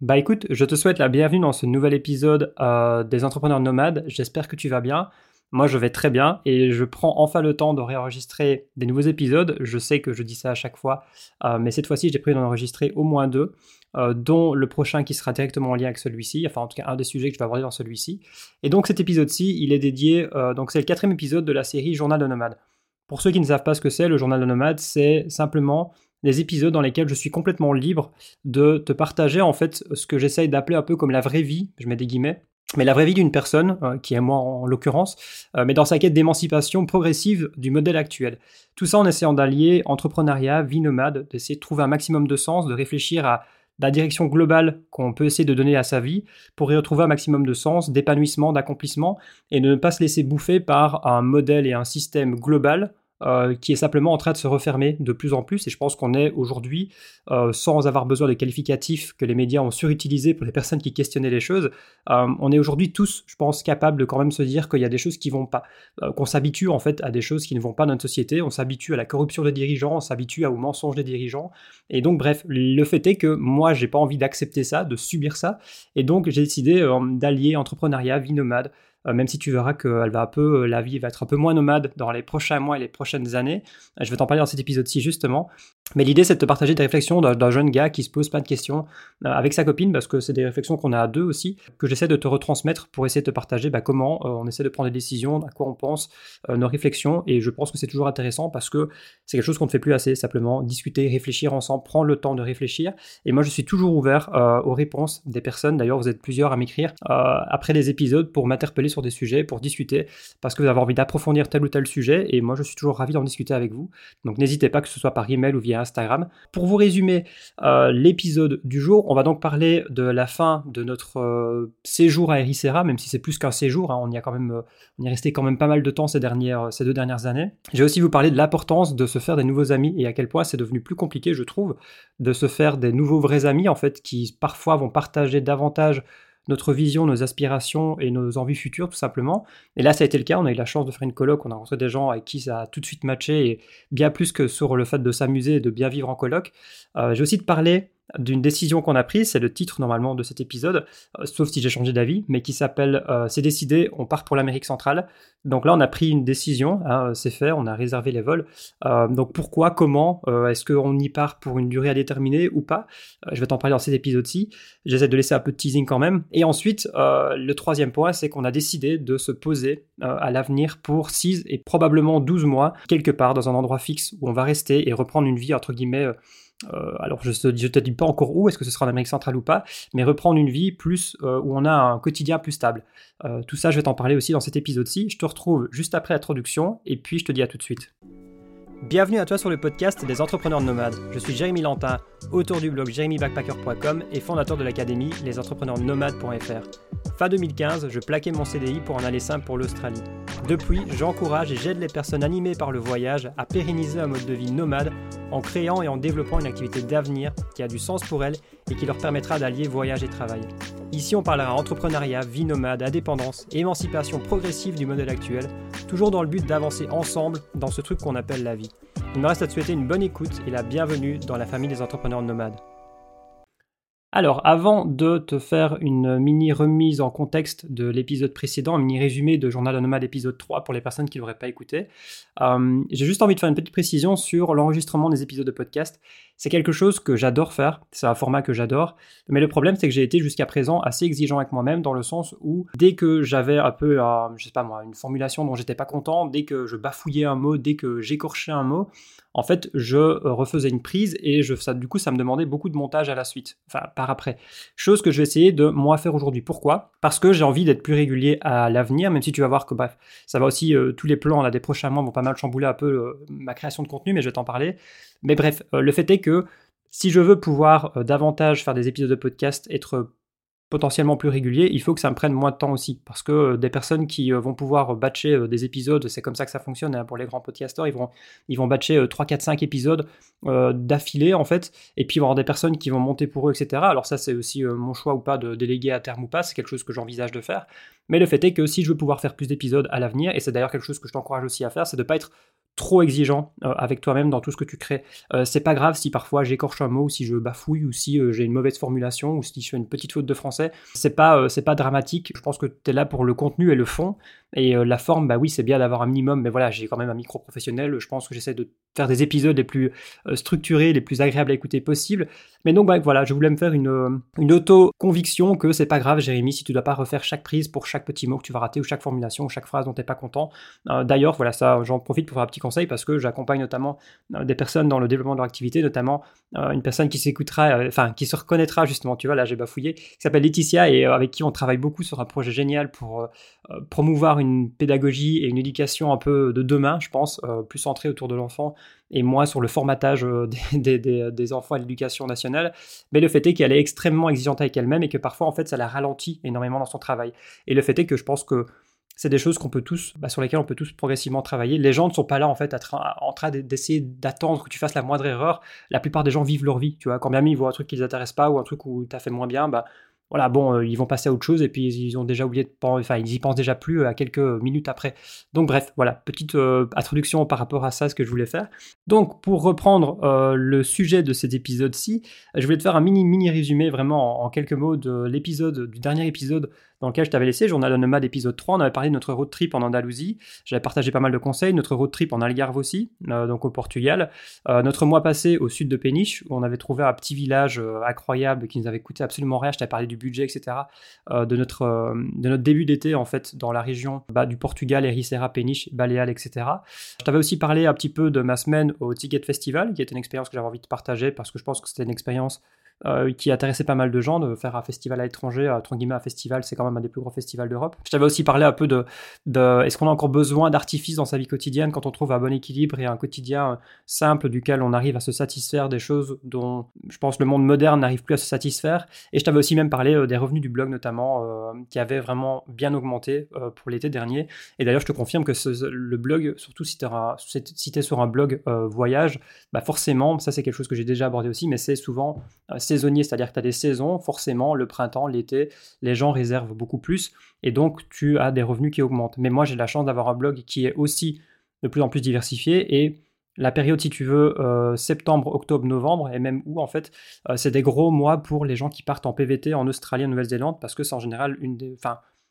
Bah écoute, je te souhaite la bienvenue dans ce nouvel épisode euh, des entrepreneurs nomades. J'espère que tu vas bien. Moi, je vais très bien et je prends enfin le temps de réenregistrer des nouveaux épisodes. Je sais que je dis ça à chaque fois, euh, mais cette fois-ci, j'ai prévu d'en enregistrer au moins deux, euh, dont le prochain qui sera directement en lien avec celui-ci, enfin en tout cas un des sujets que je vais aborder dans celui-ci. Et donc cet épisode-ci, il est dédié, donc c'est le quatrième épisode de la série Journal de nomade. Pour ceux qui ne savent pas ce que c'est, le journal de nomade, c'est simplement des épisodes dans lesquels je suis complètement libre de te partager en fait ce que j'essaye d'appeler un peu comme la vraie vie, je mets des guillemets, mais la vraie vie d'une personne, euh, qui est moi en l'occurrence, euh, mais dans sa quête d'émancipation progressive du modèle actuel. Tout ça en essayant d'allier entrepreneuriat, vie nomade, d'essayer de trouver un maximum de sens, de réfléchir à la direction globale qu'on peut essayer de donner à sa vie pour y retrouver un maximum de sens, d'épanouissement, d'accomplissement, et de ne pas se laisser bouffer par un modèle et un système global euh, qui est simplement en train de se refermer de plus en plus. Et je pense qu'on est aujourd'hui, euh, sans avoir besoin de qualificatifs que les médias ont surutilisés pour les personnes qui questionnaient les choses, euh, on est aujourd'hui tous, je pense, capables de quand même se dire qu'il y a des choses qui vont pas, qu'on s'habitue en fait à des choses qui ne vont pas dans notre société, on s'habitue à la corruption des dirigeants, on s'habitue aux mensonges des dirigeants. Et donc, bref, le fait est que moi, j'ai pas envie d'accepter ça, de subir ça. Et donc, j'ai décidé d'allier entrepreneuriat, vie nomade, euh, même si tu verras que elle va un peu, euh, la vie va être un peu moins nomade dans les prochains mois et les prochaines années. Euh, je vais t'en parler dans cet épisode-ci justement. Mais l'idée, c'est de te partager des réflexions d'un jeune gars qui se pose plein de questions avec sa copine, parce que c'est des réflexions qu'on a à deux aussi, que j'essaie de te retransmettre pour essayer de te partager bah, comment on essaie de prendre des décisions, à quoi on pense, nos réflexions. Et je pense que c'est toujours intéressant parce que c'est quelque chose qu'on ne fait plus assez, simplement discuter, réfléchir ensemble, prendre le temps de réfléchir. Et moi, je suis toujours ouvert aux réponses des personnes. D'ailleurs, vous êtes plusieurs à m'écrire après les épisodes pour m'interpeller sur des sujets, pour discuter, parce que vous avez envie d'approfondir tel ou tel sujet, et moi je suis toujours ravi d'en discuter avec vous. Donc n'hésitez pas que ce soit par email ou via Instagram. Pour vous résumer euh, l'épisode du jour, on va donc parler de la fin de notre euh, séjour à Ericeira, même si c'est plus qu'un séjour, hein, on y a quand même, euh, on y est resté quand même pas mal de temps ces dernières, ces deux dernières années. Je vais aussi vous parler de l'importance de se faire des nouveaux amis et à quel point c'est devenu plus compliqué, je trouve, de se faire des nouveaux vrais amis en fait, qui parfois vont partager davantage notre vision, nos aspirations et nos envies futures, tout simplement. Et là, ça a été le cas. On a eu la chance de faire une coloc. On a rencontré des gens avec qui ça a tout de suite matché, et bien plus que sur le fait de s'amuser et de bien vivre en coloc. Euh, J'ai aussi te parler d'une décision qu'on a prise, c'est le titre normalement de cet épisode, euh, sauf si j'ai changé d'avis, mais qui s'appelle euh, C'est décidé, on part pour l'Amérique centrale. Donc là, on a pris une décision, hein, c'est fait, on a réservé les vols. Euh, donc pourquoi, comment, est-ce qu'on y part pour une durée à déterminer ou pas? Je vais t'en parler dans cet épisode-ci. J'essaie de laisser un peu de teasing quand même. Et ensuite, le troisième point, c'est qu'on a décidé de se poser à l'avenir pour 6 et probablement 12 mois, quelque part dans un endroit fixe où on va rester et reprendre une vie, entre guillemets, euh, alors je ne te dis pas encore où, est-ce que ce sera en Amérique centrale ou pas, mais reprendre une vie plus euh, où on a un quotidien plus stable. Euh, tout ça, je vais t'en parler aussi dans cet épisode-ci. Je te retrouve juste après l'introduction et puis je te dis à tout de suite. Bienvenue à toi sur le podcast des entrepreneurs nomades. Je suis Jérémy Lantin, auteur du blog jérémybackpacker.com et fondateur de l'académie lesentrepreneursnomades.fr. Fin 2015, je plaquais mon CDI pour en aller simple pour l'Australie. Depuis, j'encourage et j'aide les personnes animées par le voyage à pérenniser un mode de vie nomade en créant et en développant une activité d'avenir qui a du sens pour elles et qui leur permettra d'allier voyage et travail. Ici, on parlera entrepreneuriat, vie nomade, indépendance, émancipation progressive du modèle actuel, toujours dans le but d'avancer ensemble dans ce truc qu'on appelle la vie. Il me reste à te souhaiter une bonne écoute et la bienvenue dans la famille des entrepreneurs nomades. Alors, avant de te faire une mini remise en contexte de l'épisode précédent, un mini résumé de Journal de Nomade épisode 3 pour les personnes qui ne l'auraient pas écouté, euh, j'ai juste envie de faire une petite précision sur l'enregistrement des épisodes de podcast. C'est quelque chose que j'adore faire, c'est un format que j'adore, mais le problème c'est que j'ai été jusqu'à présent assez exigeant avec moi-même dans le sens où dès que j'avais un peu, euh, je sais pas moi, une formulation dont j'étais pas content, dès que je bafouillais un mot, dès que j'écorchais un mot, en fait, je refaisais une prise et je, ça, du coup, ça me demandait beaucoup de montage à la suite, enfin par après. Chose que je vais essayer de moi faire aujourd'hui. Pourquoi? Parce que j'ai envie d'être plus régulier à l'avenir, même si tu vas voir que bref, ça va aussi, euh, tous les plans là, des prochains mois vont pas mal chambouler un peu euh, ma création de contenu, mais je vais t'en parler. Mais bref, le fait est que si je veux pouvoir davantage faire des épisodes de podcast, être potentiellement plus régulier, il faut que ça me prenne moins de temps aussi. Parce que euh, des personnes qui euh, vont pouvoir batcher euh, des épisodes, c'est comme ça que ça fonctionne hein, pour les grands podcasters, ils vont, ils vont batcher 3, 4, 5 épisodes d'affilée en fait, et puis il va y avoir des personnes qui vont monter pour eux, etc. Alors ça c'est aussi mon choix ou pas de déléguer à terme ou pas, c'est quelque chose que j'envisage de faire. Mais le fait est que si je veux pouvoir faire plus d'épisodes à l'avenir, et c'est d'ailleurs quelque chose que je t'encourage aussi à faire, c'est de ne pas être trop exigeant euh, avec toi-même dans tout ce que tu crées. Euh, c'est pas grave si parfois j'écorche un mot, si je bafouille, ou si j'ai une mauvaise formulation, ou si je fais une petite faute de français. C'est pas, c'est pas dramatique. Je pense que tu es là pour le contenu et le fond. Et la forme, bah oui, c'est bien d'avoir un minimum, mais voilà, j'ai quand même un micro professionnel. Je pense que j'essaie de faire des épisodes les plus structurés, les plus agréables à écouter possible. Mais donc, bah, voilà, je voulais me faire une, une auto-conviction que c'est pas grave, Jérémy, si tu dois pas refaire chaque prise pour chaque petit mot que tu vas rater, ou chaque formulation, ou chaque phrase dont tu pas content. D'ailleurs, voilà, ça, j'en profite pour faire un petit conseil parce que j'accompagne notamment euh, des personnes dans le développement de leur activité, notamment euh, une personne qui s'écoutera, euh, enfin qui se reconnaîtra justement, tu vois, là j'ai bafouillé, qui s'appelle Laetitia et avec qui on travaille beaucoup sur un projet génial pour promouvoir une pédagogie et une éducation un peu de demain, je pense, plus centrée autour de l'enfant et moins sur le formatage des, des, enfants à l'éducation nationale. Mais le fait est qu'elle est extrêmement exigeante avec elle-même et que parfois, en fait, ça la ralentit énormément dans son travail. Et le fait est que je pense que c'est des choses qu'on peut tous, bah, sur lesquelles on peut tous progressivement travailler. Les gens ne sont pas là en fait en train d'essayer d'attendre que tu fasses la moindre erreur. La plupart des gens vivent leur vie, tu vois. Quand bien même ils voient un truc qui les intéresse pas ou un truc où tu as fait moins bien, bah voilà, bon, euh, ils vont passer à autre chose et puis ils ont déjà oublié de enfin, ils y pensent déjà plus à quelques minutes après. Donc, bref, voilà, petite euh, introduction par rapport à ça, ce que je voulais faire. Donc, pour reprendre euh, le sujet de cet épisode-ci, je voulais te faire un mini, mini résumé vraiment en quelques mots de l'épisode, du dernier épisode dans lequel je t'avais laissé, Journal de Nomade épisode 3, on avait parlé de notre road trip en Andalousie, j'avais partagé pas mal de conseils, notre road trip en Algarve aussi, euh, donc au Portugal, euh, notre mois passé au sud de Péniche, où on avait trouvé un petit village euh, incroyable qui nous avait coûté absolument rien, je t'avais parlé du budget, etc., de, notre, de notre début d'été en fait dans la région bah, du Portugal, Ericeira, Péniche, Baléal, etc. Je t'avais aussi parlé un petit peu de ma semaine au Ticket Festival, qui était une expérience que j'avais envie de partager parce que je pense que c'était une expérience euh, qui intéressait pas mal de gens de faire un festival à l'étranger, entre guillemets un festival, c'est quand même un des plus gros festivals d'Europe. Je t'avais aussi parlé un peu de, est-ce qu'on a encore besoin d'artifices dans sa vie quotidienne quand on trouve un bon équilibre et un quotidien simple duquel on arrive à se satisfaire des choses dont je pense le monde moderne n'arrive plus à se satisfaire? Et je t'avais aussi même parlé euh, des revenus du blog notamment euh, qui avaient vraiment bien augmenté pour l'été dernier. Et d'ailleurs je te confirme que le blog, surtout si tu es, sur un blog voyage, bah forcément, ça c'est quelque chose que j'ai déjà abordé aussi, mais c'est souvent saisonnier, c'est-à-dire que tu as des saisons, forcément, le printemps, l'été, les gens réservent beaucoup plus et donc tu as des revenus qui augmentent. Mais moi, j'ai la chance d'avoir un blog qui est aussi de plus en plus diversifié et la période, si tu veux, euh, septembre, octobre, novembre, et même où en fait, euh, c'est des gros mois pour les gens qui partent en PVT en Australie, en Nouvelle-Zélande, parce que c'est en général une des.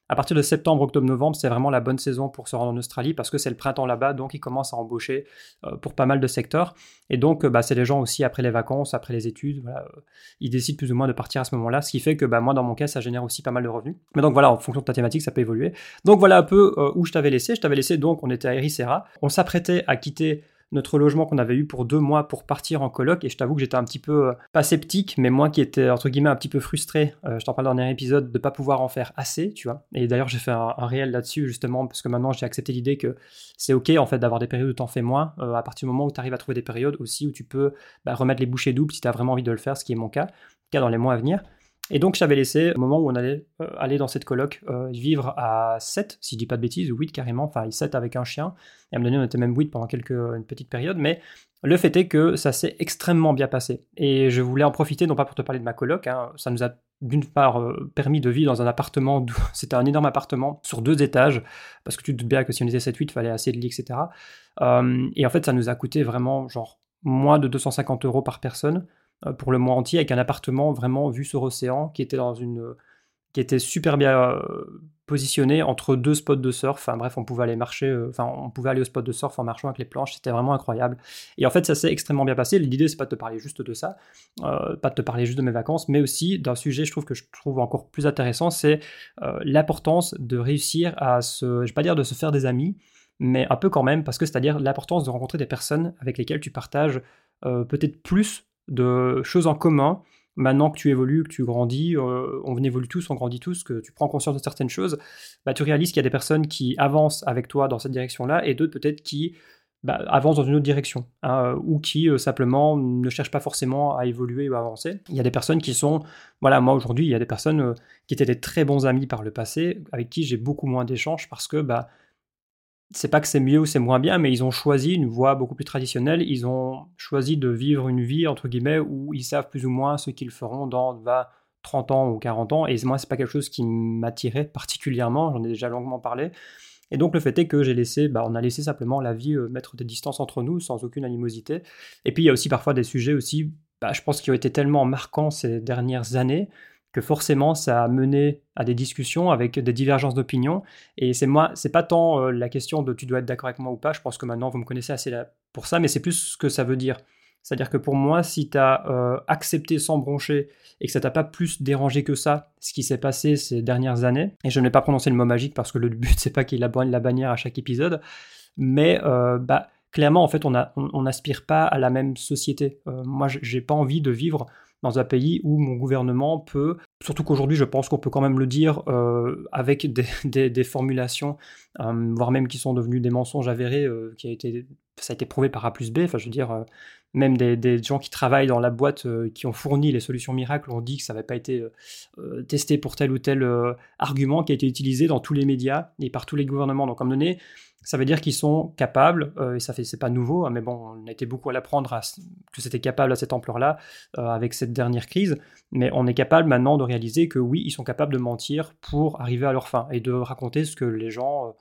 À partir de septembre, octobre, novembre, c'est vraiment la bonne saison pour se rendre en Australie parce que c'est le printemps là-bas, donc ils commencent à embaucher euh, pour pas mal de secteurs. Et donc, euh, bah, c'est les gens aussi après les vacances, après les études, euh, ils décident plus ou moins de partir à ce moment-là, ce qui fait que bah, moi, dans mon cas, ça génère aussi pas mal de revenus. Mais donc voilà, en fonction de ta thématique, ça peut évoluer. Donc voilà un peu où je t'avais laissé. Je t'avais laissé donc, on était à Ericeira. On s'apprêtait à quitter notre logement qu'on avait eu pour deux mois pour partir en coloc. Et je t'avoue que j'étais un petit peu, euh, pas sceptique, mais moi qui étais, entre guillemets, un petit peu frustré, euh, je t'en parle dans le épisode, de ne pas pouvoir en faire assez, tu vois. Et d'ailleurs, j'ai fait un, réel là-dessus, justement, parce que maintenant, j'ai accepté l'idée que c'est OK, en fait, d'avoir des périodes où tu en fais moins, euh, à partir du moment où tu arrives à trouver des périodes aussi où tu peux bah, remettre les bouchées doubles si tu as vraiment envie de le faire, ce qui est mon cas, cas dans les mois à venir. Et donc, je t'avais laissé, au moment où on allait euh, aller dans cette coloc, euh, vivre à 7, si je dis pas de bêtises, ou 8 carrément, enfin 7 avec un chien. Et à un moment donné, on était même 8 pendant quelques, une petite période, mais le fait est que ça s'est extrêmement bien passé. Et je voulais en profiter, non pas pour te parler de ma coloc, hein, ça nous a d'une part euh, permis de vivre dans un appartement, c'était un énorme appartement sur deux étages, parce que tu te doutes bien que si on était 7-8, il fallait assez de lits, etc. et en fait, ça nous a coûté vraiment genre moins de 250 euros par personne. Euh, pour le mois entier avec un appartement vraiment vu sur océan qui était dans une qui était super bien euh, positionné entre deux spots de surf. Enfin bref, on pouvait aller marcher, euh, enfin on pouvait aller au spot de surf en marchant avec les planches, c'était vraiment incroyable. Et en fait, ça s'est extrêmement bien passé. L'idée, c'est pas de te parler juste de ça, pas de te parler juste de mes vacances, mais aussi d'un sujet, je trouve que je trouve encore plus intéressant, c'est l'importance de réussir à se, je vais pas dire de se faire des amis, mais un peu quand même, parce que c'est-à-dire l'importance de rencontrer des personnes avec lesquelles tu partages peut-être plus de choses en commun. Maintenant que tu évolues, que tu grandis, euh, on évolue tous, on grandit tous, que tu prends conscience de certaines choses, bah, tu réalises qu'il y a des personnes qui avancent avec toi dans cette direction-là et d'autres peut-être qui bah, avancent dans une autre direction hein, ou qui euh, simplement ne cherchent pas forcément à évoluer ou à avancer. Il y a des personnes qui sont, voilà, moi aujourd'hui, il y a des personnes euh, qui étaient des très bons amis par le passé, avec qui j'ai beaucoup moins d'échanges parce que bah, c'est pas que c'est mieux ou c'est moins bien, mais ils ont choisi une voie beaucoup plus traditionnelle. Ils ont choisi de vivre une vie, entre guillemets, où ils savent plus ou moins ce qu'ils feront dans 20, 30 ans ou 40 ans. Et moi, c'est pas quelque chose qui m'attirait particulièrement. J'en ai déjà longuement parlé. Et donc le fait est que j'ai laissé, bah, on a laissé simplement la vie mettre des distances entre nous sans aucune animosité. Et puis il y a aussi parfois des sujets aussi, bah, je pense, qui ont été tellement marquants ces dernières années que forcément ça a mené à des discussions avec des divergences d'opinion. Et c'est moi, c'est pas tant euh, la question de tu dois être d'accord avec moi ou pas, je pense que maintenant vous me connaissez assez là pour ça, mais c'est plus ce que ça veut dire. C'est-à-dire que pour moi, si tu as euh, accepté sans broncher et que ça t'a pas plus dérangé que ça, ce qui s'est passé ces dernières années, et je ne vais pas prononcer le mot magique parce que le but c'est pas qu'il ait la, bannière à chaque épisode, mais euh, bah, clairement en fait on n'aspire pas à la même société. moi j'ai pas envie de vivre dans un pays où mon gouvernement peut, surtout qu'aujourd'hui je pense qu'on peut quand même le dire euh, avec des, formulations, euh, voire même qui sont devenues des mensonges avérés, euh, qui a été, ça a été prouvé par A plus B, enfin je veux dire, même des, gens qui travaillent dans la boîte, qui ont fourni les solutions miracles, ont dit que ça n'avait pas été testé pour tel ou tel argument qui a été utilisé dans tous les médias et par tous les gouvernements. Donc, comme donné, ça veut dire qu'ils sont capables, euh, et ça fait c'est pas nouveau, hein, mais bon, on a été beaucoup à l'apprendre que c'était capable à cette ampleur-là euh, avec cette dernière crise, mais on est capable maintenant de réaliser que oui, ils sont capables de mentir pour arriver à leur fin et de raconter ce que les gens euh,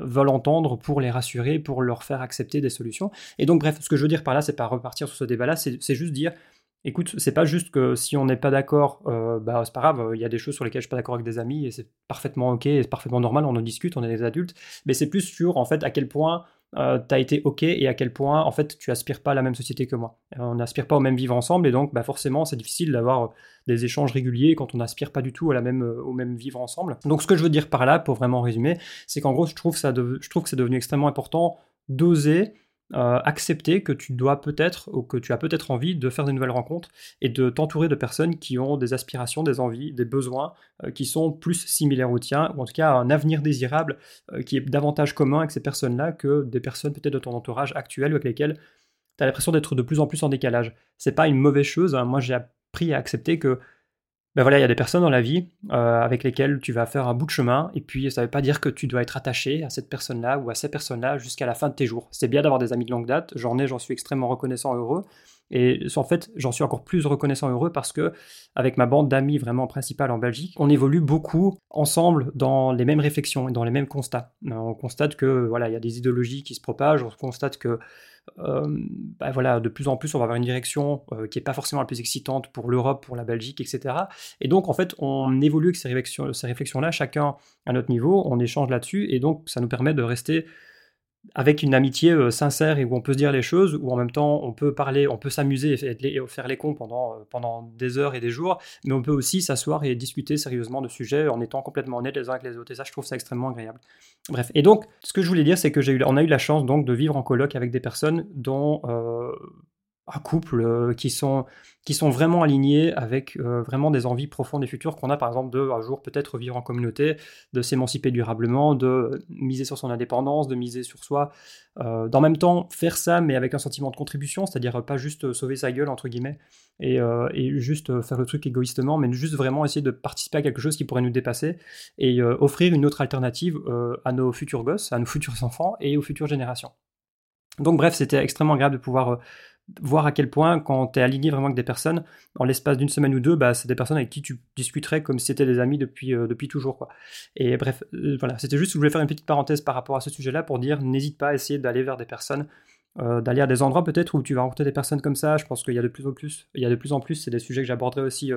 veulent entendre pour les rassurer, pour leur faire accepter des solutions. Et donc bref, ce que je veux dire par là, c'est pas repartir sur ce débat-là, c'est juste dire Écoute, c'est pas juste que si on n'est pas d'accord, euh, bah c'est pas grave, il y a des choses sur lesquelles je suis pas d'accord avec des amis et c'est parfaitement ok, c'est parfaitement normal, on en discute, on est des adultes, mais c'est plus sur en fait à quel point euh, tu as été ok et à quel point en fait tu aspires pas à la même société que moi. Euh, on n'aspire pas au même vivre ensemble et donc bah, forcément c'est difficile d'avoir des échanges réguliers quand on n'aspire pas du tout à la même, au même vivre ensemble. Donc ce que je veux dire par là, pour vraiment résumer, c'est qu'en gros je trouve, ça je trouve que c'est devenu extrêmement important d'oser euh, accepter que tu dois peut-être ou que tu as peut-être envie de faire de nouvelles rencontres et de t'entourer de personnes qui ont des aspirations, des envies, des besoins euh, qui sont plus similaires aux tiens, ou en tout cas un avenir désirable euh, qui est davantage commun avec ces personnes-là que des personnes peut-être de ton entourage actuel avec lesquelles tu as l'impression d'être de plus en plus en décalage. C'est pas une mauvaise chose, hein. moi j'ai appris à accepter que ben voilà, il y a des personnes dans la vie euh, avec lesquelles tu vas faire un bout de chemin, et puis ça ne veut pas dire que tu dois être attaché à cette personne-là ou à ces personnes-là jusqu'à la fin de tes jours. C'est bien d'avoir des amis de longue date, j'en ai, j'en suis extrêmement reconnaissant, heureux, et en fait, j'en suis encore plus reconnaissant, heureux parce que avec ma bande d'amis vraiment principale en Belgique, on évolue beaucoup ensemble dans les mêmes réflexions et dans les mêmes constats. On constate que voilà, il y a des idéologies qui se propagent, on constate que euh, bah voilà, de plus en plus, on va avoir une direction qui n'est pas forcément la plus excitante pour l'Europe, pour la Belgique, etc. Et donc, en fait, on évolue avec ces réflexions-là, chacun à notre niveau, on échange là-dessus, et donc ça nous permet de rester avec une amitié euh, sincère et où on peut se dire les choses, où en même temps on peut parler, on peut s'amuser et, faire les cons pendant, euh, pendant des heures et des jours, mais on peut aussi s'asseoir et discuter sérieusement de sujets en étant complètement honnêtes les uns avec les autres. Et ça, je trouve ça extrêmement agréable. Bref, et donc, ce que je voulais dire, c'est que j'ai eu, on a eu la chance donc de vivre en colloque avec des personnes dont euh, un couple euh, qui, sont, qui sont vraiment alignés avec euh, vraiment des envies profondes et futures qu'on a, par exemple, de un jour peut-être vivre en communauté, de s'émanciper durablement, de miser sur son indépendance, de miser sur soi, euh, d'en même temps faire ça, mais avec un sentiment de contribution, c'est-à-dire pas juste sauver sa gueule, entre guillemets, et, et, juste faire le truc égoïstement, mais juste vraiment essayer de participer à quelque chose qui pourrait nous dépasser et offrir une autre alternative à nos futurs gosses, à nos futurs enfants et aux futures générations. Donc bref, c'était extrêmement agréable de pouvoir voir à quel point, quand tu es aligné vraiment avec des personnes, en l'espace d'une semaine ou deux, bah, c'est des personnes avec qui tu discuterais comme si c'était des amis depuis, euh, depuis toujours. Quoi. Et bref, euh, voilà, c'était juste, je voulais faire une petite parenthèse par rapport à ce sujet-là pour dire, n'hésite pas à essayer d'aller vers des personnes, euh, d'aller à des endroits peut-être où tu vas rencontrer des personnes comme ça. Je pense qu'il y a de plus en plus, il y a de plus en plus, c'est des sujets que j'aborderai aussi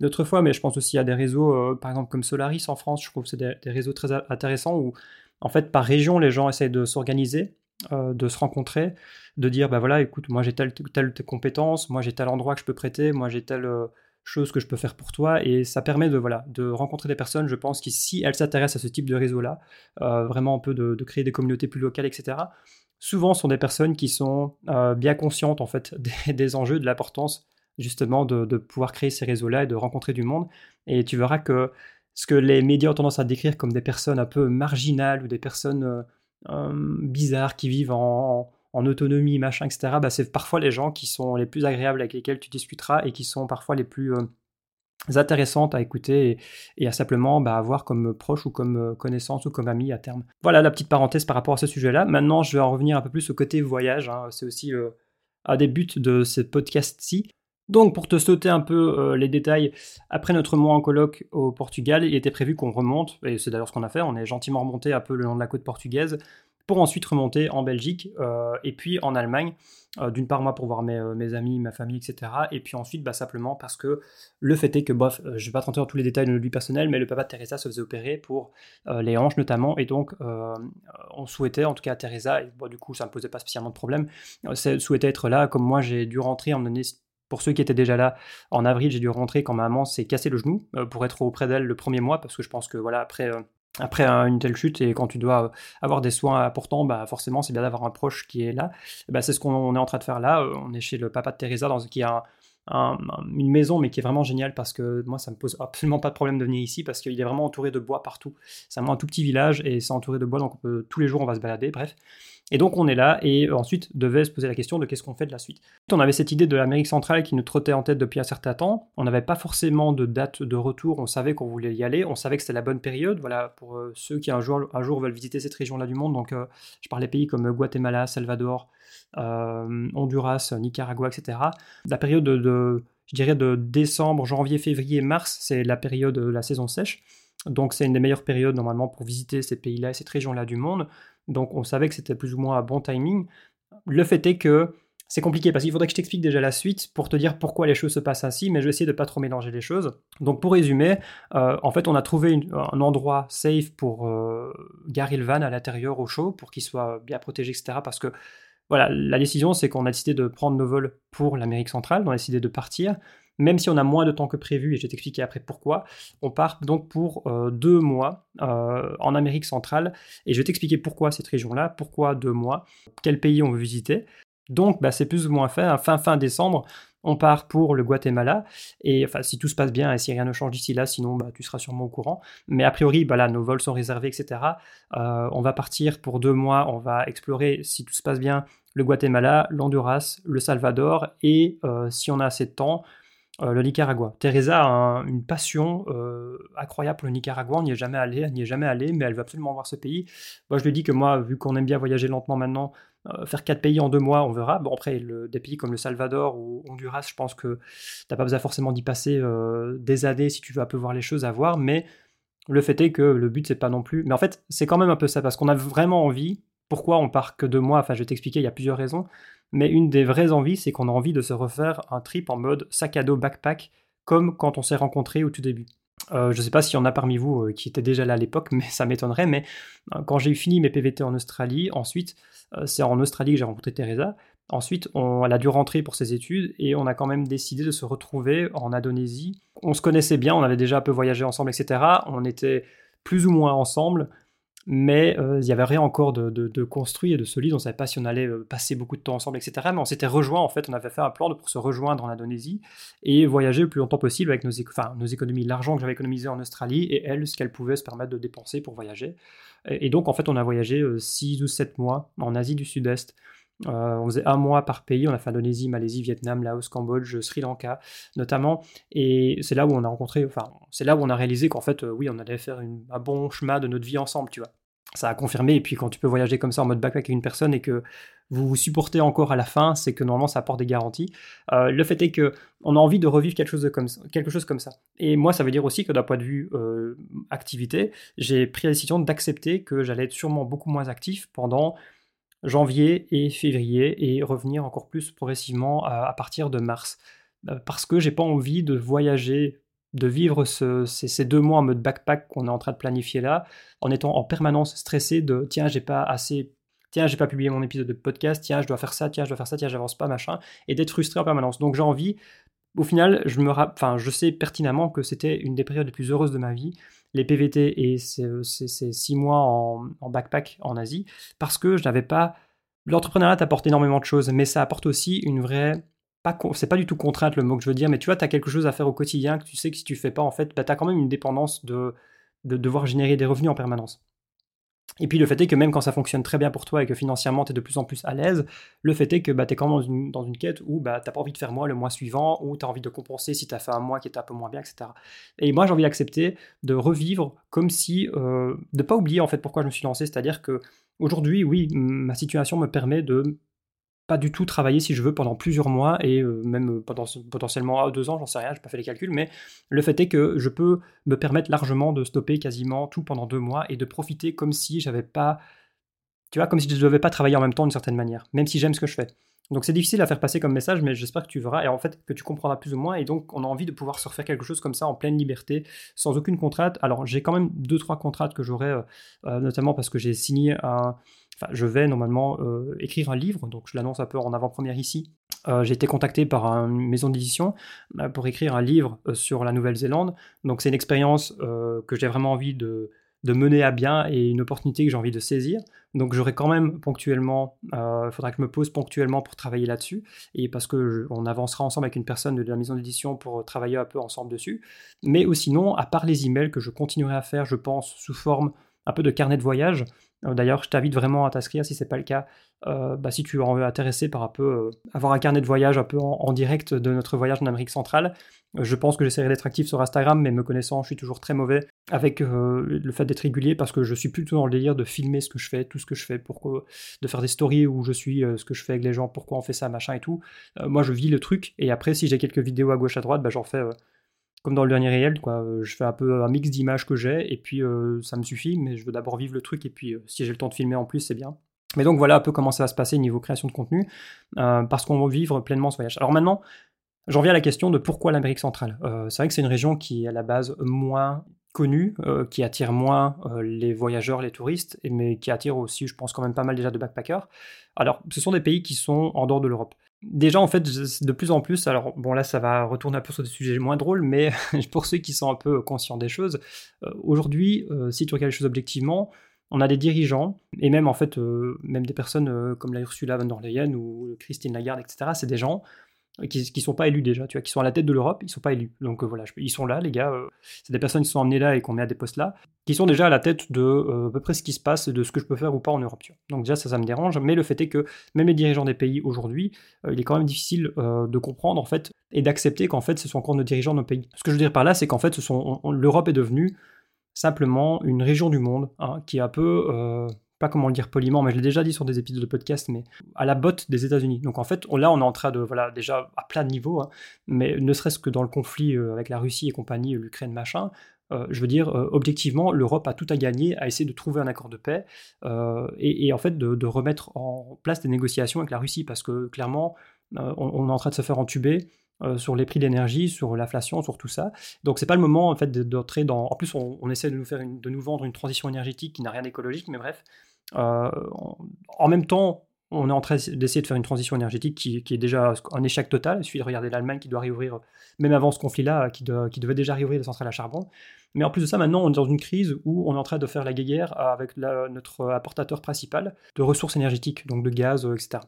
une autre fois, mais je pense aussi à des réseaux, par exemple comme Solaris en France, je trouve que c'est des réseaux très intéressants où, en fait, par région, les gens essayent de s'organiser euh, de se rencontrer, de dire bah voilà, écoute, moi j'ai telle, telle, compétence, moi j'ai tel endroit que je peux prêter, moi j'ai telle euh, chose que je peux faire pour toi, et ça permet de voilà de rencontrer des personnes, je pense, qui si elles s'intéressent à ce type de réseau-là, euh, vraiment un peu de, créer des communautés plus locales, etc. Souvent, sont des personnes qui sont bien conscientes en fait des, enjeux, de l'importance justement de, pouvoir créer ces réseaux-là et de rencontrer du monde. Et tu verras que ce que les médias ont tendance à décrire comme des personnes un peu marginales ou des personnes bizarres qui vivent en, autonomie, machin, etc., bah, c'est parfois les gens qui sont les plus agréables avec lesquels tu discuteras et qui sont parfois les plus euh, intéressantes à écouter et, à simplement bah, avoir comme proche ou comme euh, connaissance ou comme ami à terme. Voilà la petite parenthèse par rapport à ce sujet-là. Maintenant, je vais en revenir un peu plus au côté voyage. Hein. C'est aussi un des buts de ce podcast-ci. Donc, pour te sauter un peu euh, les détails, après notre mois en colloque au Portugal, il était prévu qu'on remonte, et c'est d'ailleurs ce qu'on a fait, on est gentiment remonté un peu le long de la côte portugaise, pour ensuite remonter en Belgique euh, et puis en Allemagne. Euh, d'une part, moi, pour voir mes, amis, ma famille, etc. Et puis ensuite, bah, simplement parce que le fait est que, bof, je vais pas rentrer dans tous les détails de notre vie personnelle, mais le papa de Teresa se faisait opérer pour les hanches notamment. Et donc, on souhaitait, en tout cas Teresa, et du coup, ça ne me posait pas spécialement de problème, souhaitait être là. Comme moi, j'ai dû rentrer en donné pour ceux qui étaient déjà là, en avril, j'ai dû rentrer quand ma maman s'est cassé le genou euh, pour être auprès d'elle le premier mois, parce que je pense que voilà, après, euh, après une telle chute et quand tu dois euh, avoir des soins importants, bah forcément, c'est bien d'avoir un proche qui est là. Bah, c'est ce qu'on est en train de faire là. On est chez le papa de Teresa, dans, qui a une maison, mais qui est vraiment géniale parce que moi, ça me pose absolument pas de problème de venir ici parce qu'il est vraiment entouré de bois partout. C'est un tout petit village et c'est entouré de bois, donc tous les jours, on va se balader. Bref. Et donc on est là et euh, ensuite devait se poser la question de qu'est-ce qu'on fait de la suite. On avait cette idée de l'Amérique centrale qui nous trottait en tête depuis un certain temps. On n'avait pas forcément de date de retour, on savait qu'on voulait y aller, on savait que c'était la bonne période. Voilà, pour euh, ceux qui un jour, un jour veulent visiter cette région-là du monde. Donc euh, je parle des pays comme Guatemala, Salvador, Honduras, Nicaragua, etc. La période de, je dirais de décembre, janvier, février, mars, c'est la période de la saison sèche. Donc c'est une des meilleures périodes normalement pour visiter ces pays-là et cette région-là du monde. Donc on savait que c'était plus ou moins un bon timing. Le fait est que c'est compliqué parce qu'il faudrait que je t'explique déjà la suite pour te dire pourquoi les choses se passent ainsi, mais je vais essayer de pas trop mélanger les choses. Donc pour résumer, euh, en fait on a trouvé un endroit safe pour euh, garer le van à l'intérieur au chaud pour qu'il soit bien protégé, etc. Parce que voilà, la décision c'est qu'on a décidé de prendre nos vols pour l'Amérique centrale, on a décidé de partir même si on a moins de temps que prévu, et je vais t'expliquer après pourquoi, on part donc pour euh, deux mois euh, en Amérique centrale, et je vais t'expliquer pourquoi cette région-là, pourquoi deux mois, quel pays on veut visiter. Donc bah, c'est plus ou moins fait, fin fin décembre, on part pour le Guatemala, et enfin si tout se passe bien et si rien ne change d'ici là, sinon bah, tu seras sûrement au courant. Mais a priori, bah, là, nos vols sont réservés, etc. Euh, on va partir pour deux mois, on va explorer, si tout se passe bien, le Guatemala, l'Honduras, le Salvador, et si on a assez de temps, euh, le Nicaragua. Teresa a une passion euh, incroyable pour le Nicaragua. On n'y est jamais allé, elle n'y est jamais allée, mais elle veut absolument voir ce pays. Moi, je lui dis que moi, vu qu'on aime bien voyager lentement maintenant, euh, faire quatre pays en deux mois, on verra. Bon, après, des pays comme le Salvador ou Honduras, je pense que tu n'as pas besoin forcément d'y passer des années si tu veux un peu voir les choses à voir, mais le fait est que le but, c'est pas non plus. Mais en fait, c'est quand même un peu ça, parce qu'on a vraiment envie. Pourquoi on part que deux mois? Enfin, je vais t'expliquer, il y a plusieurs raisons. Mais une des vraies envies, c'est qu'on a envie de se refaire un trip en mode sac à dos backpack, comme quand on s'est rencontrés au tout début. Euh, je ne sais pas s'il y en a parmi vous euh, qui étaient déjà là à l'époque, mais ça m'étonnerait. Mais euh, quand j'ai fini mes PVT en Australie, ensuite, c'est en Australie que j'ai rencontré Teresa. Ensuite, elle a dû rentrer pour ses études et on a quand même décidé de se retrouver en Indonésie. On se connaissait bien, on avait déjà un peu voyagé ensemble, etc. On était plus ou moins ensemble mais euh, il n'y avait rien encore de, construit et de solide. On ne savait pas si on allait euh, passer beaucoup de temps ensemble, etc. Mais on s'était rejoint, en fait, on avait fait un plan pour se rejoindre en Indonésie et voyager le plus longtemps possible avec nos, économies, l'argent que j'avais économisé en Australie et elle, ce qu'elle pouvait se permettre de dépenser pour voyager. Et, donc, en fait, on a voyagé 6 euh, ou 7 mois en Asie du Sud-Est. On faisait un mois par pays, on a fait Indonésie, Malaisie, Vietnam, Laos, Cambodge, Sri Lanka notamment. Et c'est là où on a rencontré, enfin, c'est là où on a réalisé qu'en fait, oui, on allait faire un bon chemin de notre vie ensemble, tu vois ça a confirmé. Et puis quand tu peux voyager comme ça en mode backpack avec une personne et que vous vous supportez encore à la fin, c'est que normalement ça apporte des garanties. Euh, le fait est que on a envie de revivre quelque chose, de comme, quelque chose comme ça. Et moi, ça veut dire aussi que d'un point de vue euh, activité, j'ai pris la décision d'accepter que j'allais être sûrement beaucoup moins actif pendant janvier et février et revenir encore plus progressivement à, partir de mars. Euh, parce que j'ai pas envie de voyager de vivre ces, deux mois en mode backpack qu'on est en train de planifier là, en étant en permanence stressé de tiens, j'ai pas assez, tiens, j'ai pas publié mon épisode de podcast, tiens, je dois faire ça, tiens, je dois faire ça, tiens, j'avance pas, machin, et d'être frustré en permanence. Donc j'ai envie, au final, je, me enfin, je sais pertinemment que c'était une des périodes les plus heureuses de ma vie, les PVT et ces, six mois en, backpack en Asie, parce que je n'avais pas. L'entrepreneuriat t'apporte énormément de choses, mais ça apporte aussi une vraie c'est pas du tout contrainte le mot que je veux dire, mais tu vois, tu as quelque chose à faire au quotidien que tu sais que si tu fais pas, en fait, bah, tu as quand même une dépendance de devoir générer des revenus en permanence. Et puis le fait est que même quand ça fonctionne très bien pour toi et que financièrement tu es de plus en plus à l'aise, le fait est que bah, tu es quand même dans une, quête où bah, tu n'as pas envie de faire moi le mois suivant, ou tu as envie de compenser si tu as fait un mois qui était un peu moins bien, etc. Et moi j'ai envie d'accepter de revivre comme si, euh, de pas oublier en fait pourquoi je me suis lancé, c'est-à-dire que aujourd'hui, oui, ma situation me permet de pas du tout travailler si je veux pendant plusieurs mois et euh, même pendant, potentiellement deux ans, j'en sais rien, j'ai pas fait les calculs, mais le fait est que je peux me permettre largement de stopper quasiment tout pendant deux mois et de profiter comme si j'avais pas, tu vois, comme si je ne devais pas travailler en même temps d'une certaine manière, même si j'aime ce que je fais. Donc c'est difficile à faire passer comme message, mais j'espère que tu verras et en fait que tu comprendras plus ou moins. Et donc on a envie de pouvoir se refaire quelque chose comme ça en pleine liberté, sans aucune contrainte. Alors j'ai quand même deux trois contraintes que j'aurai, euh, euh, notamment parce que j'ai signé un, enfin je vais normalement euh, écrire un livre, donc je l'annonce un peu en avant-première ici. j'ai été contacté par une maison d'édition pour écrire un livre sur la Nouvelle-Zélande. Donc c'est une expérience que j'ai vraiment envie de de mener à bien et une opportunité que j'ai envie de saisir. Donc j'aurai quand même ponctuellement, il euh, faudra que je me pose ponctuellement pour travailler là-dessus, et parce que on avancera ensemble avec une personne de la maison d'édition pour travailler un peu ensemble dessus. Mais ou sinon, à part les emails que je continuerai à faire, je pense, sous forme un peu de carnet de voyage. Euh, d'ailleurs, je t'invite vraiment à t'inscrire si c'est pas le cas. Euh, bah, si tu es intéressé par un peu avoir un carnet de voyage un peu en direct de notre voyage en Amérique centrale, je pense que j'essaierai d'être actif sur Instagram, mais me connaissant, je suis toujours très mauvais avec euh, le fait d'être régulier parce que je suis plutôt dans le délire de filmer ce que je fais, tout ce que je fais, de faire des stories où je suis, euh, ce que je fais avec les gens, pourquoi on fait ça, machin et tout. Euh, moi, je vis le truc, et après, si j'ai quelques vidéos à gauche à droite, bah, j'en fais comme dans le dernier réel, quoi. Je fais un peu un mix d'images que j'ai, et puis ça me suffit, mais je veux d'abord vivre le truc, et puis si j'ai le temps de filmer en plus, c'est bien. Mais donc voilà un peu comment ça va se passer niveau création de contenu, parce qu'on va vivre pleinement ce voyage. Alors maintenant, J'en viens à la question de pourquoi l'Amérique centrale. Euh, c'est vrai que c'est une région qui est à la base moins connue, euh, qui attire moins euh, les voyageurs, les touristes, mais qui attire aussi, je pense, quand même pas mal déjà de backpackers. Alors, ce sont des pays qui sont en dehors de l'Europe. Déjà, en fait, de plus en plus, alors bon, là, ça va retourner un peu sur des sujets moins drôles, mais pour ceux qui sont un peu conscients des choses, aujourd'hui, si tu regardes les choses objectivement, on a des dirigeants, et même en fait, même des personnes comme la Ursula von der Leyen ou Christine Lagarde, etc., c'est des gens qui ne sont pas élus déjà, tu vois, qui sont à la tête de l'Europe, ils sont pas élus. Donc euh, voilà, ils sont là, les gars, euh, c'est des personnes qui sont emmenées là et qu'on met à des postes là, qui sont déjà à la tête de euh, à peu près ce qui se passe, de ce que je peux faire ou pas en Europe. Tu vois. Donc déjà, ça, ça me dérange, mais le fait est que même les dirigeants des pays aujourd'hui, il est quand même difficile de comprendre en fait et d'accepter qu'en fait ce sont encore nos dirigeants de nos pays. Ce que je veux dire par là, c'est qu'en fait, l'Europe est devenue simplement une région du monde hein, qui est un peu pas comment le dire poliment, mais je l'ai déjà dit sur des épisodes de podcast, mais à la botte des États-Unis. Donc en fait, là, on est en train de, voilà, déjà à plein de niveaux, hein, mais ne serait-ce que dans le conflit euh, avec la Russie et compagnie, l'Ukraine, machin, euh, je veux dire, euh, objectivement, l'Europe a tout à gagner à essayer de trouver un accord de paix et, en fait de, remettre en place des négociations avec la Russie, parce que clairement, on, est en train de se faire entuber. Sur les prix d'énergie, sur l'inflation, sur tout ça. Donc c'est pas le moment en fait d'entrer dans. En plus, on, essaie de nous faire de nous vendre une transition énergétique qui n'a rien d'écologique, mais bref, euh, en même temps, on est en train d'essayer de faire une transition énergétique qui, est déjà un échec total. Il suffit de regarder l'Allemagne qui doit réouvrir, même avant ce conflit-là, qui, devait déjà réouvrir les centrales à charbon. Mais en plus de ça, maintenant, on est dans une crise où on est en train de faire la guerre avec notre apportateur principal de ressources énergétiques, donc de gaz, euh, etc.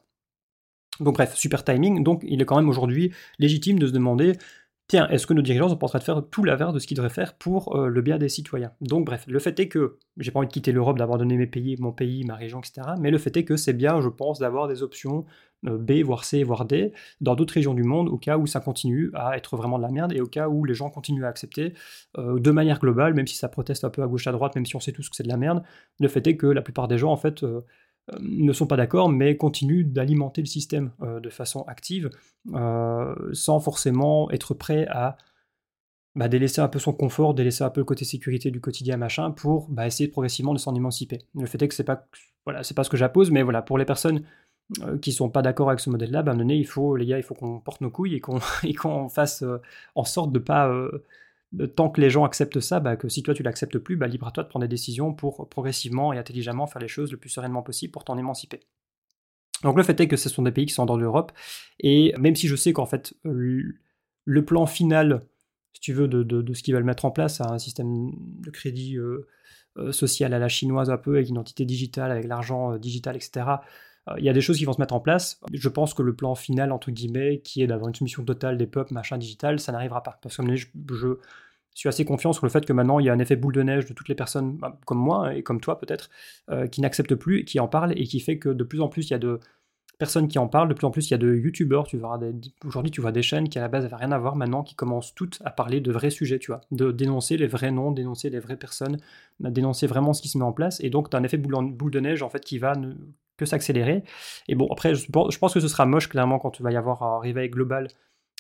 Donc bref, super timing. Donc il est quand même aujourd'hui légitime de se demander tiens, est-ce que nos dirigeants sont en train de faire tout l'inverse de ce qu'ils devraient faire pour euh, le bien des citoyens? Donc bref, le fait est que, j'ai pas envie de quitter l'Europe, d'abandonner mes pays, mon pays, ma région, etc. Mais le fait est que c'est bien, je pense, d'avoir des options euh, B, voire C, voire D, dans d'autres régions du monde, au cas où ça continue à être vraiment de la merde, et au cas où les gens continuent à accepter, euh, de manière globale, même si ça proteste un peu à gauche à droite, même si on sait tous que c'est de la merde, le fait est que la plupart des gens, en fait, ne sont pas d'accord, mais continuent d'alimenter le système euh, de façon active, euh, sans forcément être prêt à bah, délaisser un peu son confort, délaisser un peu le côté sécurité du quotidien, machin, pour bah, essayer progressivement de s'en émanciper. Le fait est que c'est pas, voilà, pas ce que j'appose, mais voilà, pour les personnes qui sont pas d'accord avec ce modèle-là, ben, il faut, les gars, il faut qu'on porte nos couilles et qu'on, qu'on fasse en sorte de pas tant que les gens acceptent ça, bah, que si toi tu l'acceptes plus, bah, libre à toi de prendre des décisions pour progressivement et intelligemment faire les choses le plus sereinement possible pour t'en émanciper. Donc le fait est que ce sont des pays qui sont dans l'Europe, et même si je sais qu'en fait le plan final, si tu veux, de, ce qu'ils veulent mettre en place, un système de crédit euh, euh, social à la chinoise un peu, avec une identité digitale, avec l'argent euh, digital, etc., il y a des choses qui vont se mettre en place. Je pense que le plan final, entre guillemets, qui est d'avoir une soumission totale des peuples, machin digital, ça n'arrivera pas. Parce que je, je, suis assez confiant sur le fait que maintenant, il y a un effet boule de neige de toutes les personnes, bah, comme moi et comme toi peut-être, euh, qui n'acceptent plus, qui en parlent et qui fait que de plus en plus, il y a de personnes qui en parlent. De plus en plus, il y a de youtubeurs. Aujourd'hui, tu vois des chaînes qui à la base n'avaient rien à voir maintenant, qui commencent toutes à parler de vrais sujets, tu vois, de dénoncer les vrais noms, dénoncer les vraies personnes, dénoncer vraiment ce qui se met en place. Et donc, tu as un effet boule, de neige en fait qui va que s'accélérer. Et bon, après, je, pense que ce sera moche clairement quand tu vas y avoir un réveil global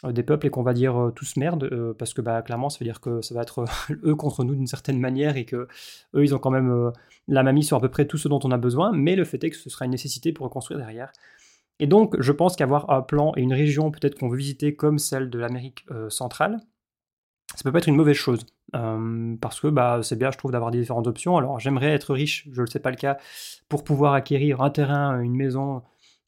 euh, des peuples et qu'on va dire euh, tous merde, euh, parce que bah, clairement, ça veut dire que ça va être eux contre nous d'une certaine manière et que eux, ils ont quand même la mamie sur à peu près tout ce dont on a besoin, mais le fait est que ce sera une nécessité pour reconstruire derrière. Et donc, je pense qu'avoir un plan et une région peut-être qu'on veut visiter comme celle de l'Amérique centrale, ça peut pas être une mauvaise chose. parce que bah, c'est bien, je trouve, d'avoir différentes options. Alors, j'aimerais être riche, je ne sais pas le cas, pour pouvoir acquérir un terrain, une maison,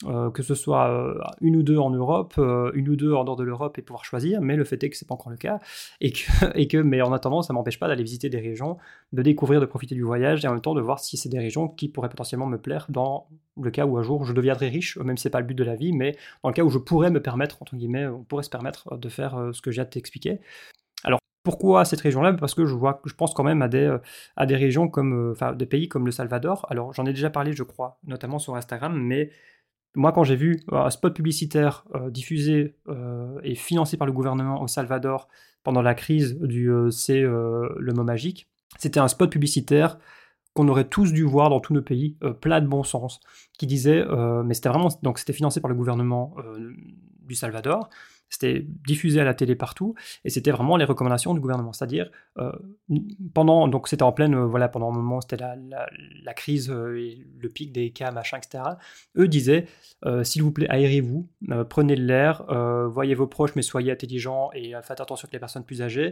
euh, que ce soit euh, une ou deux en Europe, euh, une ou deux en dehors de l'Europe et pouvoir choisir, mais le fait est que c'est pas encore le cas, et que, mais en attendant, ça m'empêche pas d'aller visiter des régions, de découvrir, de profiter du voyage, et en même temps de voir si c'est des régions qui pourraient potentiellement me plaire dans le cas où un jour je deviendrai riche, même si c'est pas le but de la vie, mais dans le cas où je pourrais me permettre, entre guillemets, on pourrait se permettre de faire ce que j'ai à t'expliquer. Alors, pourquoi cette région-là? Parce que je vois, je pense quand même à des, à des régions comme, enfin, des pays comme le Salvador. Alors, j'en ai déjà parlé, je crois, notamment sur Instagram, mais moi, quand j'ai vu euh, un spot publicitaire euh, diffusé euh, et financé par le gouvernement au Salvador pendant la crise du C'est le mot magique, c'était un spot publicitaire qu'on aurait tous dû voir dans tous nos pays, plein de bon sens, qui disait, mais c'était vraiment, donc c'était financé par le gouvernement du Salvador, c'était diffusé à la télé partout, et c'était vraiment les recommandations du gouvernement. C'est-à-dire, euh, pendant, donc c'était en pleine, euh, voilà, pendant un moment, c'était la, la, crise euh, et le pic des cas, machin, etc. Eux disaient, s'il vous plaît, aérez-vous, prenez de l'air, voyez vos proches, mais soyez intelligents et faites attention avec les personnes plus âgées,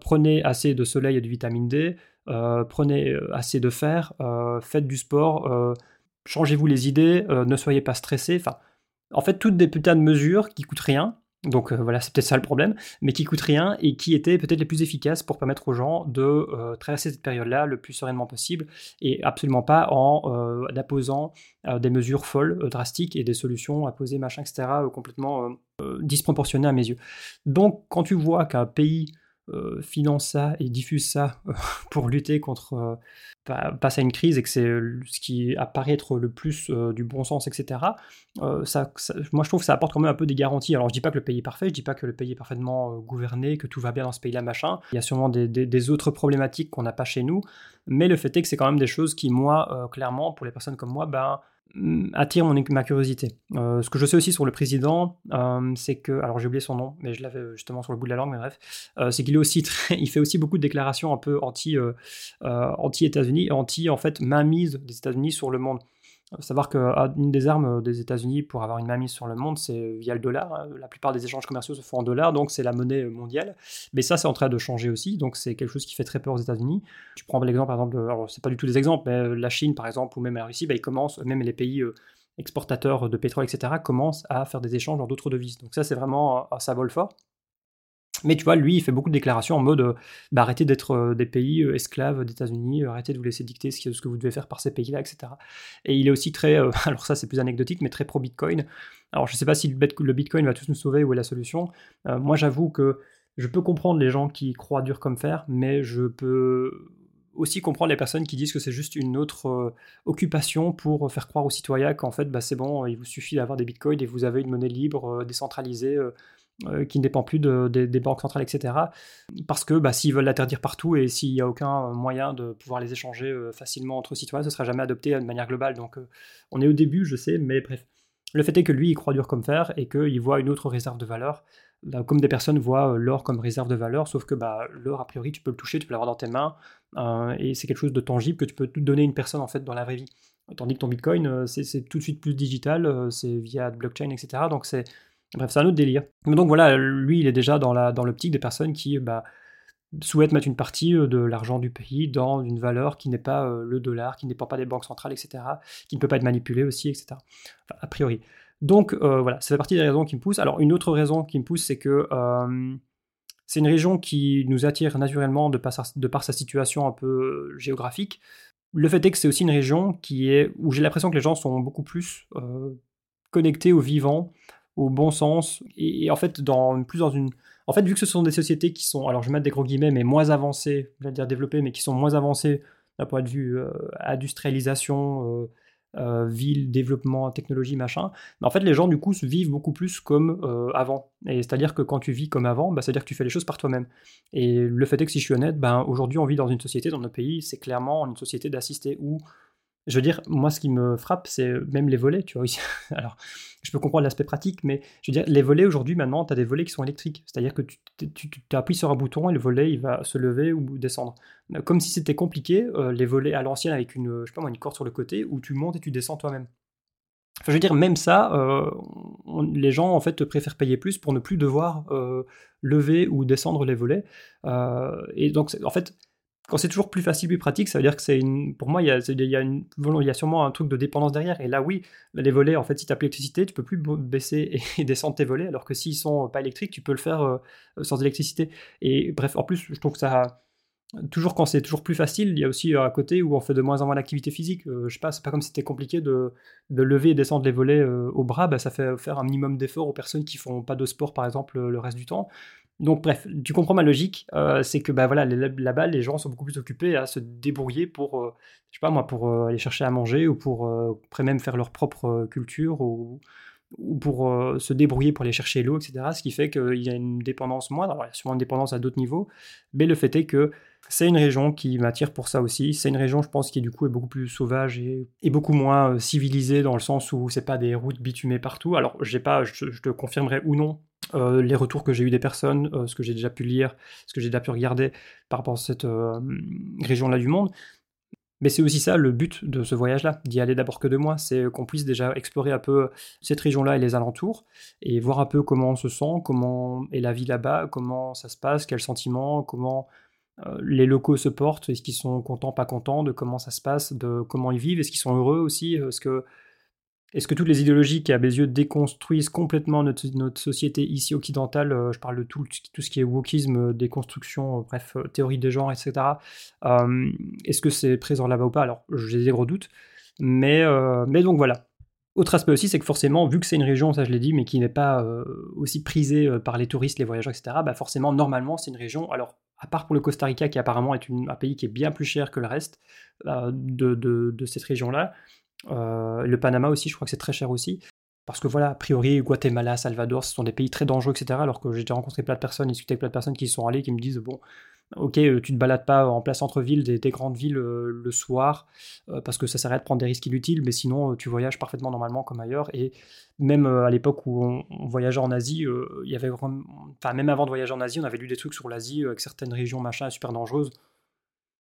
prenez assez de soleil et de vitamine D, prenez assez de fer, faites du sport, changez-vous les idées, ne soyez pas stressés, en fait, toutes des putains de mesures qui coûtent rien, donc euh, voilà, c'est peut-être ça le problème, mais qui coûtent rien et qui étaient peut-être les plus efficaces pour permettre aux gens de euh, traverser cette période-là le plus sereinement possible et absolument pas en euh, apposant des mesures folles, drastiques et des solutions à poser, machin, etc., complètement disproportionnées à mes yeux. Donc quand tu vois qu'un pays euh, finance ça et diffuse ça euh, pour lutter contre euh, bah, face à une crise et que c'est ce qui apparaît être le plus du bon sens, etc. Ça, moi, je trouve que ça apporte quand même un peu des garanties. Alors, je dis pas que le pays est parfait, je dis pas que le pays est parfaitement gouverné, que tout va bien dans ce pays-là, machin. Il y a sûrement des, des autres problématiques qu'on n'a pas chez nous, mais le fait est que c'est quand même des choses qui, moi, clairement, pour les personnes comme moi, ben attire mon, ma curiosité. Euh, ce que je sais aussi sur le président, euh, c'est que, alors j'ai oublié son nom, mais je l'avais justement sur le bout de la langue, mais bref, euh, c'est qu'il est aussi il fait aussi beaucoup de déclarations un peu anti, anti États-Unis, anti en fait mainmise des États-Unis sur le monde savoir qu'une des armes des États-Unis pour avoir une mainmise sur le monde, c'est via le dollar. Hein. La plupart des échanges commerciaux se font en dollars, donc c'est la monnaie mondiale. Mais ça, c'est en train de changer aussi, donc c'est quelque chose qui fait très peur aux États-Unis. Tu prends l'exemple, par exemple, alors c'est pas du tout des exemples, mais euh, la Chine, par exemple, ou même la Russie, bah, ils commencent, même les pays euh, exportateurs de pétrole, etc., commencent à faire des échanges dans d'autres devises. Donc ça, c'est vraiment un symbole fort. Mais tu vois, lui, il fait beaucoup de déclarations en mode bah, arrêtez d'être euh, des pays euh, esclaves des États-Unis, euh, arrêtez de vous laisser dicter ce que, vous devez faire par ces pays-là, etc. Et il est aussi très, alors ça c'est plus anecdotique, mais très pro-Bitcoin. Alors je ne sais pas si le Bitcoin va tous nous sauver ou est la solution. moi j'avoue que je peux comprendre les gens qui croient dur comme fer, mais je peux aussi comprendre les personnes qui disent que c'est juste une autre occupation pour faire croire aux citoyens qu'en fait bah, c'est bon, il vous suffit d'avoir des bitcoins et vous avez une monnaie libre, décentralisée, euh, qui ne dépend plus des banques centrales, etc. Parce que bah, s'ils veulent l'interdire partout et s'il n'y a aucun moyen de pouvoir les échanger euh, facilement entre citoyens, ce ne sera jamais adopté de manière globale. Donc euh, on est au début, je sais, mais bref. Le fait est que lui, il croit dur comme fer et qu'il voit une autre réserve de valeur, comme des personnes voient l'or comme réserve de valeur, sauf que bah, l'or, a priori, tu peux le toucher, tu peux l'avoir dans tes mains, et c'est quelque chose de tangible que tu peux donner à une personne en fait dans la vraie vie. Tandis que ton Bitcoin, c'est tout de suite plus digital, c'est via blockchain, etc. Donc c'est Bref, c'est un autre délire. Donc voilà, lui, il est déjà dans, l'optique des personnes qui bah, souhaitent mettre une partie euh, de l'argent du pays dans une valeur qui n'est pas euh, le dollar, qui ne dépend pas des banques centrales, etc., qui ne peut pas être manipulée aussi, etc. A priori. Donc euh, voilà, c'est fait partie des raisons qui me poussent. Alors une autre raison qui me pousse, c'est que c'est une région qui nous attire naturellement de par, sa, de par sa situation un peu géographique. Le fait est que c'est aussi une région qui est où j'ai l'impression que les gens sont beaucoup plus connectés au vivant, au bon sens. Et, en fait, dans, plus dans une. En fait, vu que ce sont des sociétés qui sont, alors je vais mettre des gros guillemets, mais moins avancées, je vais dire développées, mais qui sont moins avancées d'un point de vue euh, industrialisation, euh, ville, développement, technologie, machin. En fait, les gens, du coup, vivent beaucoup plus comme avant. Et c'est-à-dire que quand tu vis comme avant, bah, c'est-à-dire que tu fais les choses par toi-même. Et le fait est que si je suis honnête, ben, aujourd'hui, on vit dans une société, dans notre pays, c'est clairement une société d'assister où je veux dire, moi, ce qui me frappe, c'est même les volets, tu vois. Alors, je peux comprendre l'aspect pratique, mais je veux dire, les volets aujourd'hui, maintenant, tu as des volets qui sont électriques. C'est-à-dire que tu, appuies sur un bouton et le volet, il va se lever ou descendre. Comme si c'était compliqué, euh, les volets à l'ancienne avec une, je sais pas une corde sur le côté où tu montes et tu descends toi-même. Enfin, je veux dire, même ça, euh, les gens en fait préfèrent payer plus pour ne plus devoir euh, lever ou descendre les volets. et donc, en fait, quand c'est toujours plus facile, plus pratique, ça veut dire que c'est une. Pour moi, il y a, sûrement un truc de dépendance derrière. Et là, oui, les volets, en fait, si tu as plus l'électricité, tu peux plus baisser et descendre tes volets, alors que s'ils sont pas électriques, tu peux le faire euh, sans électricité. Et bref, en plus, je trouve que ça. Toujours quand c'est toujours plus facile, il y a aussi euh, à côté où on fait de moins en moins d'activité physique. Euh, je sais pas, c'est pas comme si c'était compliqué de, lever et descendre les volets au bras, bah, ça fait faire un minimum d'effort aux personnes qui font pas de sport par exemple le reste du temps. Donc bref, tu comprends ma logique, euh, c'est que bah voilà, là-bas les gens sont beaucoup plus occupés à se débrouiller pour, euh, je sais pas moi, pour euh, aller chercher à manger ou pour après même faire leur propre culture ou, ou pour se débrouiller pour aller chercher l'eau, etc. Ce qui fait qu'il y a une dépendance moindre, alors il y a sûrement une dépendance à d'autres niveaux, mais le fait est que c'est une région qui m'attire pour ça aussi. C'est une région, je pense, qui du coup est beaucoup plus sauvage et, beaucoup moins civilisée dans le sens où c'est pas des routes bitumées partout. Alors j'ai pas, je te confirmerai ou non euh, les retours que j'ai eu des personnes, euh, ce que j'ai déjà pu lire, ce que j'ai déjà pu regarder par rapport à cette euh, région-là du monde. Mais c'est aussi ça le but de ce voyage-là, d'y aller d'abord que de moi, c'est qu'on puisse déjà explorer un peu cette région-là et les alentours, et voir un peu comment on se sent, comment est la vie là-bas, comment ça se passe, quels sentiments, comment les locaux se portent, est-ce qu'ils sont contents, pas contents, de comment ça se passe, de comment ils vivent, est-ce qu'ils sont heureux aussi, est-ce que est-ce que toutes les idéologies qui, à mes yeux, déconstruisent complètement notre, société ici occidentale, euh, je parle de tout, tout, ce qui est wokisme, euh, déconstruction, euh, bref, théorie des genres, etc., est-ce que c'est présent là-bas ou pas? Alors, j'ai des gros doutes. Mais, mais donc voilà. Autre aspect aussi, c'est que forcément, vu que c'est une région, ça je l'ai dit, mais qui n'est pas aussi prisée par les touristes, les voyageurs, etc., bah forcément, normalement, c'est une région, alors à part pour le Costa Rica, qui apparemment est un pays qui est bien plus cher que le reste de, de, cette région-là, euh, le Panama aussi, je crois que c'est très cher aussi. Parce que voilà, a priori, Guatemala, Salvador, ce sont des pays très dangereux, etc. Alors que j'ai déjà rencontré plein de personnes, discuté avec plein de personnes qui y sont allées, qui me disent, bon, ok, euh, tu te balades pas en place centre-ville des, grandes villes euh, le soir, parce que ça s'arrête de prendre des risques inutiles, mais sinon, tu voyages parfaitement normalement comme ailleurs. Et même à l'époque où on, voyageait en Asie, il y avait enfin, même avant de voyager en Asie, on avait lu des trucs sur l'Asie, avec certaines régions, machin, super dangereuses.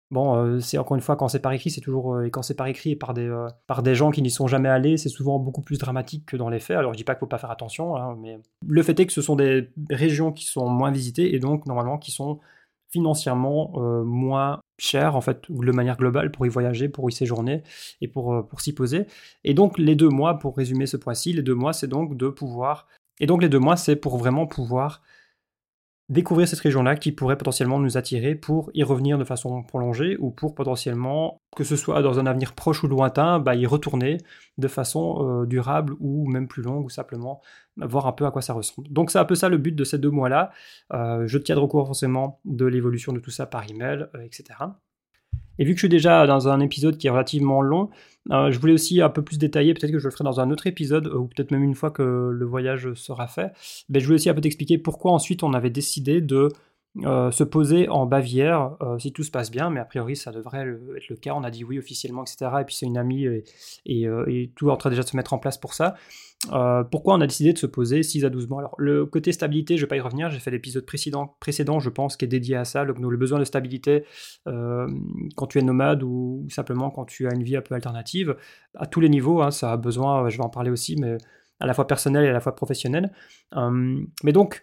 Bon, euh, c'est encore une fois, quand c'est par écrit, c'est toujours. Euh, et quand c'est par écrit et par des, euh, par des gens qui n'y sont jamais allés, c'est souvent beaucoup plus dramatique que dans les faits. Alors je dis pas qu'il faut pas faire attention, hein, mais le fait est que ce sont des régions qui sont moins visitées et donc normalement qui sont financièrement moins chères en fait de manière globale pour y voyager, pour y séjourner et pour, pour s'y poser. Et donc les deux mois, pour résumer ce point-ci, les deux mois c'est donc de pouvoir. Et donc les deux mois c'est pour vraiment pouvoir découvrir cette région-là qui pourrait potentiellement nous attirer pour y revenir de façon prolongée ou pour potentiellement, que ce soit dans un avenir proche ou lointain, bah, y retourner de façon euh, durable ou même plus longue ou simplement voir un peu à quoi ça ressemble. Donc c'est un peu ça le but de ces deux mois-là. Euh, je tiendrai au courant forcément de l'évolution de tout ça par email, euh, etc. Et vu que je suis déjà dans un épisode qui est relativement long, euh, je voulais aussi un peu plus détailler, peut-être que je le ferai dans un autre épisode, ou peut-être même une fois que le voyage sera fait. Mais je voulais aussi un peu t'expliquer pourquoi ensuite on avait décidé de euh, se poser en Bavière, euh, si tout se passe bien, mais a priori ça devrait être le cas, on a dit oui officiellement, etc. Et puis c'est une amie et, et, tout est en train déjà de se mettre en place pour ça. Euh, pourquoi on a décidé de se poser 6 à 12 mois? Alors le côté stabilité, je ne vais pas y revenir, j'ai fait l'épisode précédent, je pense, qui est dédié à ça, le, besoin de stabilité quand tu es nomade ou, simplement quand tu as une vie un peu alternative, à tous les niveaux, hein, ça a besoin, je vais en parler aussi, mais à la fois personnel et à la fois professionnel. mais donc,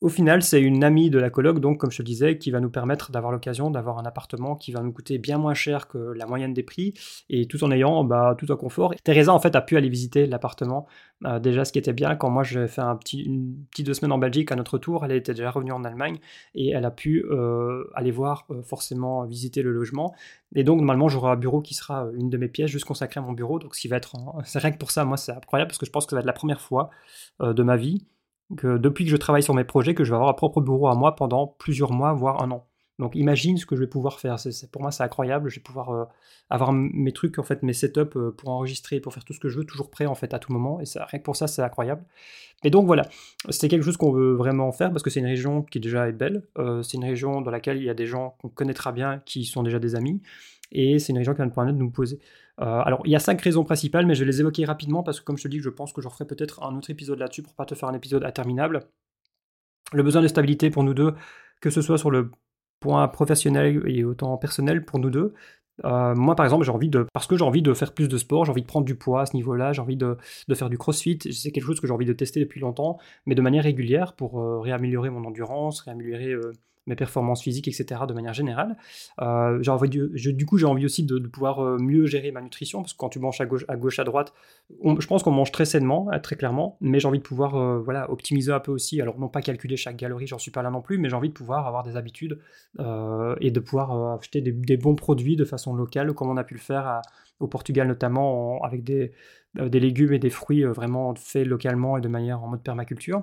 au final, c'est une amie de la coloc, donc comme je te disais, qui va nous permettre d'avoir l'occasion d'avoir un appartement qui va nous coûter bien moins cher que la moyenne des prix, et tout en ayant bah, tout un confort. Teresa, en fait, a pu aller visiter l'appartement. Euh, déjà, ce qui était bien, quand moi j'ai fait un petit, une petite deux semaines en Belgique à notre tour, elle était déjà revenue en Allemagne, et elle a pu euh, aller voir, euh, forcément, visiter le logement. Et donc, normalement, j'aurai un bureau qui sera une de mes pièces, juste consacré à mon bureau, donc ce qui va être... C'est rien que pour ça, moi, c'est incroyable, parce que je pense que ça va être la première fois de ma vie que depuis que je travaille sur mes projets, que je vais avoir un propre bureau à moi pendant plusieurs mois, voire un an. Donc imagine ce que je vais pouvoir faire. C'est, pour moi, c'est incroyable. Je vais pouvoir euh, avoir mes trucs, en fait, mes setups euh, pour enregistrer, pour faire tout ce que je veux, toujours prêt en fait à tout moment. Et ça, rien que pour ça, c'est incroyable. Et donc voilà, c'est quelque chose qu'on veut vraiment faire parce que c'est une région qui déjà est belle. Euh, c'est une région dans laquelle il y a des gens qu'on connaîtra bien, qui sont déjà des amis. Et c'est une région qui va nous permettre de nous poser. Alors, il y a cinq raisons principales, mais je vais les évoquer rapidement parce que, comme je te dis, je pense que j'en ferai peut-être un autre épisode là-dessus pour pas te faire un épisode interminable. Le besoin de stabilité pour nous deux, que ce soit sur le point professionnel et autant personnel pour nous deux. Euh, moi, par exemple, j'ai envie de, parce que j'ai envie de faire plus de sport, j'ai envie de prendre du poids à ce niveau-là, j'ai envie de, faire du crossfit. C'est quelque chose que j'ai envie de tester depuis longtemps, mais de manière régulière pour euh, réaméliorer mon endurance, réaméliorer euh, mes performances physiques, etc. de manière générale. Euh, du coup, j'ai envie aussi de, pouvoir euh, mieux gérer ma nutrition, parce que quand tu manges à gauche, à, gauche, à droite, je pense qu'on mange très sainement, hein, très clairement, mais j'ai envie de pouvoir euh, voilà, optimiser un peu aussi. Alors, non pas calculer chaque calorie, j'en suis pas là non plus, mais j'ai envie de pouvoir avoir des habitudes et de pouvoir acheter des, bons produits de façon locale, comme on a pu le faire au Portugal notamment, avec des légumes et des fruits vraiment faits localement et de manière en mode permaculture.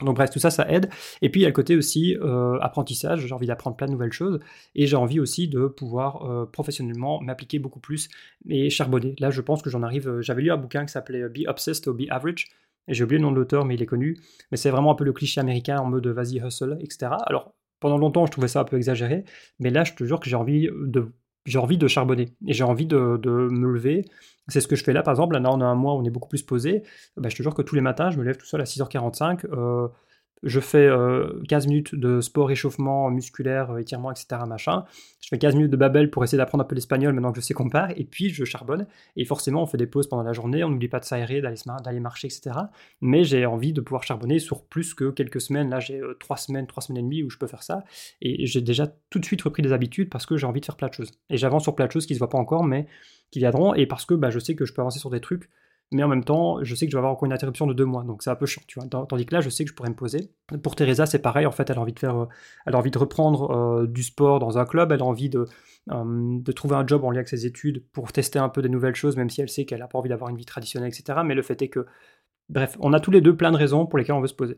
Donc bref, tout ça, ça aide. Et puis il y a le côté aussi euh, apprentissage, j'ai envie d'apprendre plein de nouvelles choses, et j'ai envie aussi de pouvoir euh, professionnellement m'appliquer beaucoup plus et charbonner. Là, je pense que j'en arrive, euh, j'avais lu un bouquin qui s'appelait Be Obsessed or Be Average, et j'ai oublié le nom de l'auteur, mais il est connu, mais c'est vraiment un peu le cliché américain en mode vas-y hustle, etc. Alors, pendant longtemps, je trouvais ça un peu exagéré, mais là, je te jure que j'ai envie de j'ai envie de charbonner et j'ai envie de, me lever. C'est ce que je fais là, par exemple. Là, on a un mois on est beaucoup plus posé. Bah, je te jure que tous les matins, je me lève tout seul à 6h45. Je fais 15 euh, minutes de sport, échauffement musculaire, euh, étirement, etc. Machin. Je fais 15 minutes de babel pour essayer d'apprendre un peu l'espagnol maintenant que je sais qu'on part. Et puis je charbonne. Et forcément, on fait des pauses pendant la journée. On n'oublie pas de s'aérer, d'aller marcher, etc. Mais j'ai envie de pouvoir charbonner sur plus que quelques semaines. Là, j'ai 3 euh, semaines, 3 semaines et demie où je peux faire ça. Et j'ai déjà tout de suite repris des habitudes parce que j'ai envie de faire plein de choses. Et j'avance sur plein de choses qui ne se voient pas encore, mais qui viendront. Et parce que bah, je sais que je peux avancer sur des trucs mais en même temps, je sais que je vais avoir encore une interruption de deux mois, donc c'est un peu chiant, tu vois. Tandis que là, je sais que je pourrais me poser. Pour Teresa, c'est pareil, en fait, elle a envie de faire, euh, elle a envie de reprendre euh, du sport dans un club, elle a envie de, euh, de trouver un job en lien avec ses études pour tester un peu des nouvelles choses, même si elle sait qu'elle n'a pas envie d'avoir une vie traditionnelle, etc. Mais le fait est que, bref, on a tous les deux plein de raisons pour lesquelles on veut se poser.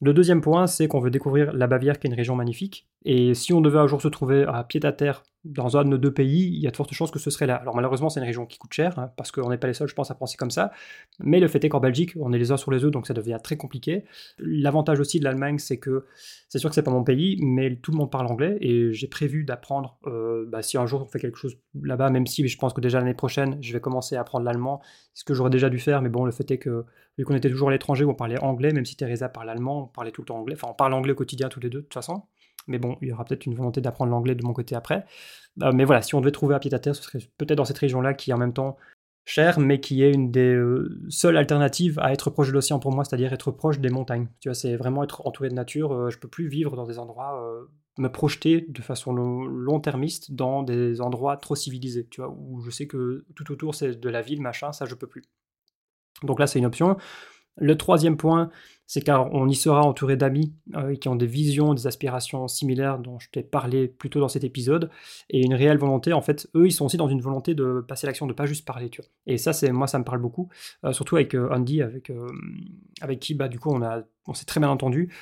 Le deuxième point, c'est qu'on veut découvrir la Bavière, qui est une région magnifique. Et si on devait un jour se trouver à pied à terre dans un de nos deux pays, il y a de fortes chances que ce serait là. Alors malheureusement, c'est une région qui coûte cher, hein, parce qu'on n'est pas les seuls, je pense, à penser comme ça. Mais le fait est qu'en Belgique, on est les uns sur les autres, donc ça devient très compliqué. L'avantage aussi de l'Allemagne, c'est que c'est sûr que c'est pas mon pays, mais tout le monde parle anglais, et j'ai prévu d'apprendre, euh, bah, si un jour on fait quelque chose là-bas, même si je pense que déjà l'année prochaine, je vais commencer à apprendre l'allemand, ce que j'aurais déjà dû faire, mais bon, le fait est que, vu qu'on était toujours à l'étranger, on parlait anglais, même si Teresa parle allemand, on parlait tout le temps anglais, enfin on parle anglais quotidien tous les deux, de toute façon mais bon, il y aura peut-être une volonté d'apprendre l'anglais de mon côté après. Euh, mais voilà, si on devait trouver un pied à terre, ce serait peut-être dans cette région-là qui est en même temps chère, mais qui est une des euh, seules alternatives à être proche de l'océan pour moi, c'est-à-dire être proche des montagnes. Tu vois, c'est vraiment être entouré de nature. Je euh, je peux plus vivre dans des endroits, me projeter de façon long-termiste dans des endroits trop civilisés, tu vois, où je sais que tout autour c'est de la ville, machin, ça je peux plus. Donc là, c'est une option. Le troisième point, c'est car on y sera entouré d'amis euh, qui ont des visions, des aspirations similaires dont je t'ai parlé plus tôt dans cet épisode, et une réelle volonté. En fait, eux, ils sont aussi dans une volonté de passer l'action, de pas juste parler, tu vois. Et ça, c'est moi, ça me parle beaucoup, euh, surtout avec euh, Andy, avec avec qui, bah, du coup, on a, on s'est très bien entendu.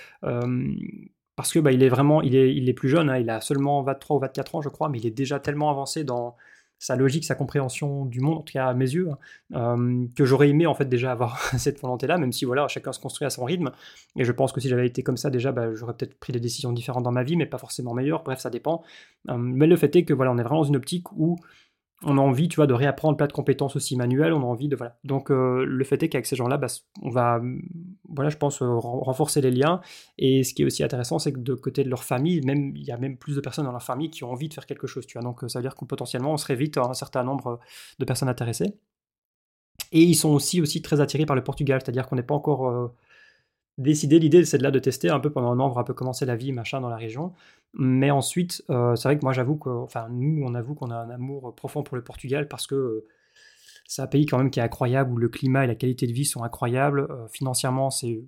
parce que bah, il est vraiment, il est, il est plus jeune, hein, il a seulement 23 ou 24 ans, je crois, mais il est déjà tellement avancé dans, sa logique, sa compréhension du monde, en tout cas à mes yeux, hein, euh, que j'aurais aimé en fait déjà avoir cette volonté-là, même si voilà, chacun se construit à son rythme. Et je pense que si j'avais été comme ça déjà, bah, j'aurais peut-être pris des décisions différentes dans ma vie, mais pas forcément meilleures. Bref, ça dépend. Euh, mais le fait est que voilà, on est vraiment dans une optique où on a envie, tu vois, de réapprendre plein de compétences aussi manuelles, on a envie de, voilà. Donc, euh, le fait est qu'avec ces gens-là, bah, on va, voilà, je pense, euh, renforcer les liens. Et ce qui est aussi intéressant, c'est que de côté de leur famille, même, il y a même plus de personnes dans leur famille qui ont envie de faire quelque chose, tu vois. Donc, ça veut dire que potentiellement, on serait vite un certain nombre de personnes intéressées. Et ils sont aussi, très attirés par le Portugal, c'est-à-dire qu'on n'est pas encore euh, décidé. L'idée, c'est de là de tester un peu pendant un an, voir un peu commencer la vie, machin, dans la région. Mais ensuite, euh, c'est vrai que moi, j'avoue que, enfin, nous, on avoue qu'on a un amour profond pour le Portugal parce que euh, c'est un pays quand même qui est incroyable, où le climat et la qualité de vie sont incroyables. Euh, financièrement, c'est.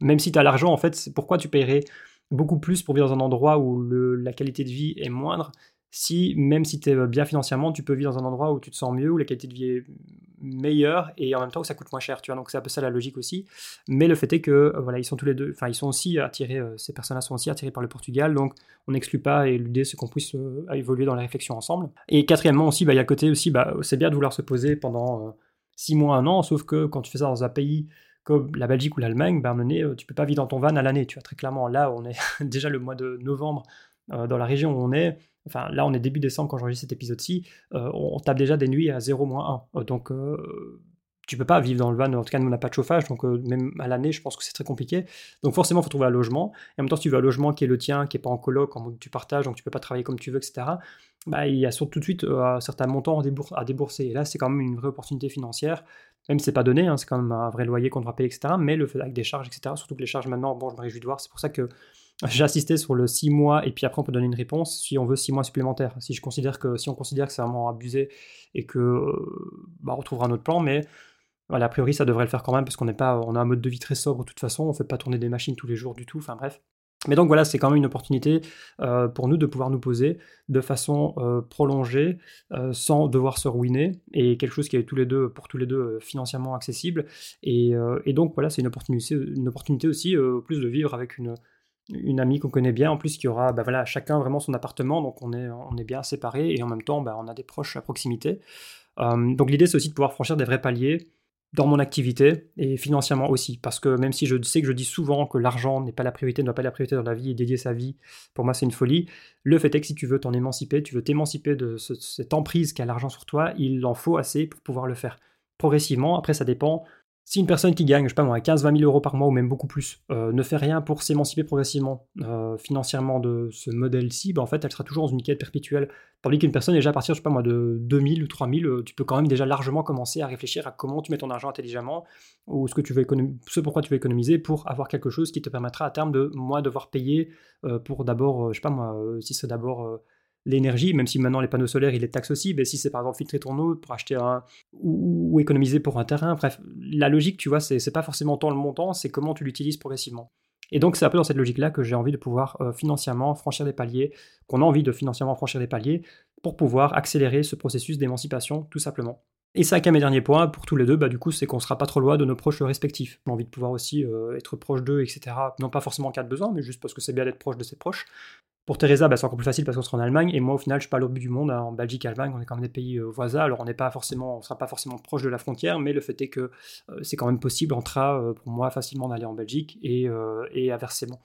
Même si tu as l'argent, en fait, pourquoi tu paierais beaucoup plus pour vivre dans un endroit où la qualité de vie est moindre si, même si tu es bien financièrement, tu peux vivre dans un endroit où tu te sens mieux, où la qualité de vie est meilleurs et en même temps où ça coûte moins cher, tu vois. Donc c'est un peu ça la logique aussi. Mais le fait est que voilà, ils sont tous les deux, enfin ils sont aussi attirés, ces personnes-là sont aussi attirées par le Portugal, donc on n'exclut pas et l'idée c'est qu'on puisse évoluer dans la réflexion ensemble. Et quatrièmement aussi, bah, il y a côté aussi, bah, c'est bien de vouloir se poser pendant six mois, un an, sauf que quand tu fais ça dans un pays comme la Belgique ou l'Allemagne, ben, tu peux pas vivre dans ton van à l'année, tu vois, très clairement. Là, on est déjà le mois de novembre dans la région où on est, enfin là on est début décembre quand j'enregistre cet épisode-ci, euh, on, tape déjà des nuits à 0-1. Euh, donc euh, tu peux pas vivre dans le van, en tout cas nous on n'a pas de chauffage, donc même à l'année je pense que c'est très compliqué. Donc forcément il faut trouver un logement, et en même temps si tu veux un logement qui est le tien, qui est pas en coloc, en mode tu partages, donc tu peux pas travailler comme tu veux, etc. Bah, il y a surtout tout de suite un certain montant à débourser. Et là c'est quand même une vraie opportunité financière, même si c'est pas donné, hein, c'est quand même un vrai loyer qu'on devra payer, etc. Mais le fait avec des charges, etc. Surtout que les charges maintenant, bon je me réjouis de voir, c'est pour ça que j'ai assisté sur le 6 mois et puis après on peut donner une réponse si on veut 6 mois supplémentaires. Si je considère que si on considère que c'est vraiment abusé et que euh, bah, on retrouvera un autre plan, mais voilà, a priori ça devrait le faire quand même parce qu'on n'est pas on a un mode de vie très sobre de toute façon, on fait pas tourner des machines tous les jours du tout, enfin bref. Mais donc voilà, c'est quand même une opportunité euh, pour nous de pouvoir nous poser de façon euh, prolongée, sans devoir se ruiner, et quelque chose qui est tous les deux, pour tous les deux financièrement accessible. Et, et donc voilà, c'est une opportunité, une opportunité aussi plus de vivre avec une, une amie qu'on connaît bien, en plus qui aura bah voilà, chacun vraiment son appartement, donc on est, on est bien séparés et en même temps bah, on a des proches à proximité. Donc l'idée c'est aussi de pouvoir franchir des vrais paliers dans mon activité et financièrement aussi, parce que même si je sais que je dis souvent que l'argent n'est pas la priorité, ne doit pas être la priorité dans la vie et dédier sa vie, pour moi c'est une folie, le fait est que si tu veux t'en émanciper, tu veux t'émanciper de cette emprise qu'a l'argent sur toi, il en faut assez pour pouvoir le faire progressivement. Après ça dépend si une personne qui gagne, je sais pas moi, 15-20 000 euros par mois ou même beaucoup plus, euh, ne fait rien pour s'émanciper progressivement euh, financièrement de ce modèle-ci, bah, en fait, elle sera toujours dans une quête perpétuelle. Tandis qu'une personne, déjà à partir, je sais pas moi, de 2000 ou 3000, euh, tu peux quand même déjà largement commencer à réfléchir à comment tu mets ton argent intelligemment ou ce, que tu veux ce pourquoi tu veux économiser pour avoir quelque chose qui te permettra à terme de, moi, devoir payer pour d'abord, je sais pas moi, si c'est d'abord l'énergie, même si maintenant les panneaux solaires, il est taxe aussi, mais si c'est par exemple filtrer ton eau pour acheter un ou, économiser pour un terrain, bref, la logique, tu vois, c'est pas forcément tant le montant, c'est comment tu l'utilises progressivement. Et donc c'est un peu dans cette logique-là que j'ai envie de pouvoir euh, financièrement franchir des paliers, qu'on a envie de financièrement franchir des paliers pour pouvoir accélérer ce processus d'émancipation, tout simplement. Et ça, qu'à mes derniers points, pour tous les deux, bah, du coup, c'est qu'on sera pas trop loin de nos proches respectifs. J'ai envie de pouvoir aussi euh, être proche d'eux, etc. Non pas forcément en cas de besoin, mais juste parce que c'est bien d'être proche de ses proches. Pour Teresa, bah, c'est encore plus facile parce qu'on sera en Allemagne, et moi au final je suis pas à l'autre du monde, hein. en Belgique, Allemagne, on est quand même des pays euh, voisins, alors on n'est pas forcément, on sera pas forcément proche de la frontière, mais le fait est que euh, c'est quand même possible en train pour moi facilement d'aller en Belgique et, et inversement.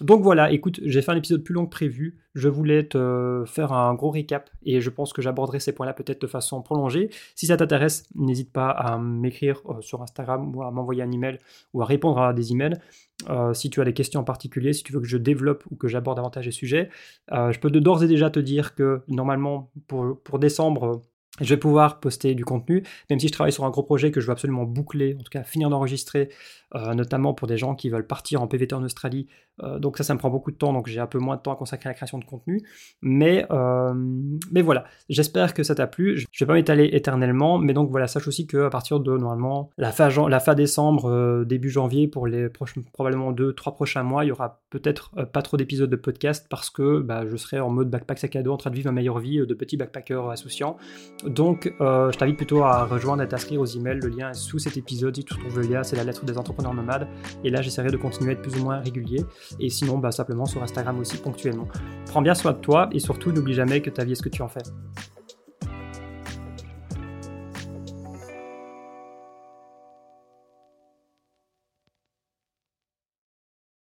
Donc voilà, écoute, j'ai fait un épisode plus long que prévu. Je voulais te faire un gros récap et je pense que j'aborderai ces points-là peut-être de façon prolongée. Si ça t'intéresse, n'hésite pas à m'écrire euh, sur Instagram ou à m'envoyer un email ou à répondre à des emails. Euh, si tu as des questions en particulier, si tu veux que je développe ou que j'aborde davantage les sujets, euh, je peux d'ores et déjà te dire que normalement pour, décembre, je vais pouvoir poster du contenu, même si je travaille sur un gros projet que je veux absolument boucler, en tout cas finir d'enregistrer, notamment pour des gens qui veulent partir en PVT en Australie. Euh, donc ça, ça me prend beaucoup de temps, donc j'ai un peu moins de temps à consacrer à la création de contenu. Mais, euh, mais voilà, j'espère que ça t'a plu. Je ne vais pas m'étaler éternellement, mais donc voilà, sache aussi qu'à partir de normalement la fin, la fin décembre, début janvier, pour les prochains, probablement deux, trois prochains mois, il y aura peut-être pas trop d'épisodes de podcast parce que bah, je serai en mode backpack sac à dos en train de vivre ma meilleure vie de petit backpacker associant. Donc je t'invite plutôt à rejoindre et à t'inscrire aux emails. Le lien est sous cet épisode. Si tu trouves le lien, c'est la lettre des entrepreneurs nomades. Et là, j'essaierai de continuer à être plus ou moins régulier. Et sinon, bah, simplement sur Instagram aussi ponctuellement. Prends bien soin de toi et surtout, n'oublie jamais que ta vie est ce que tu en fais.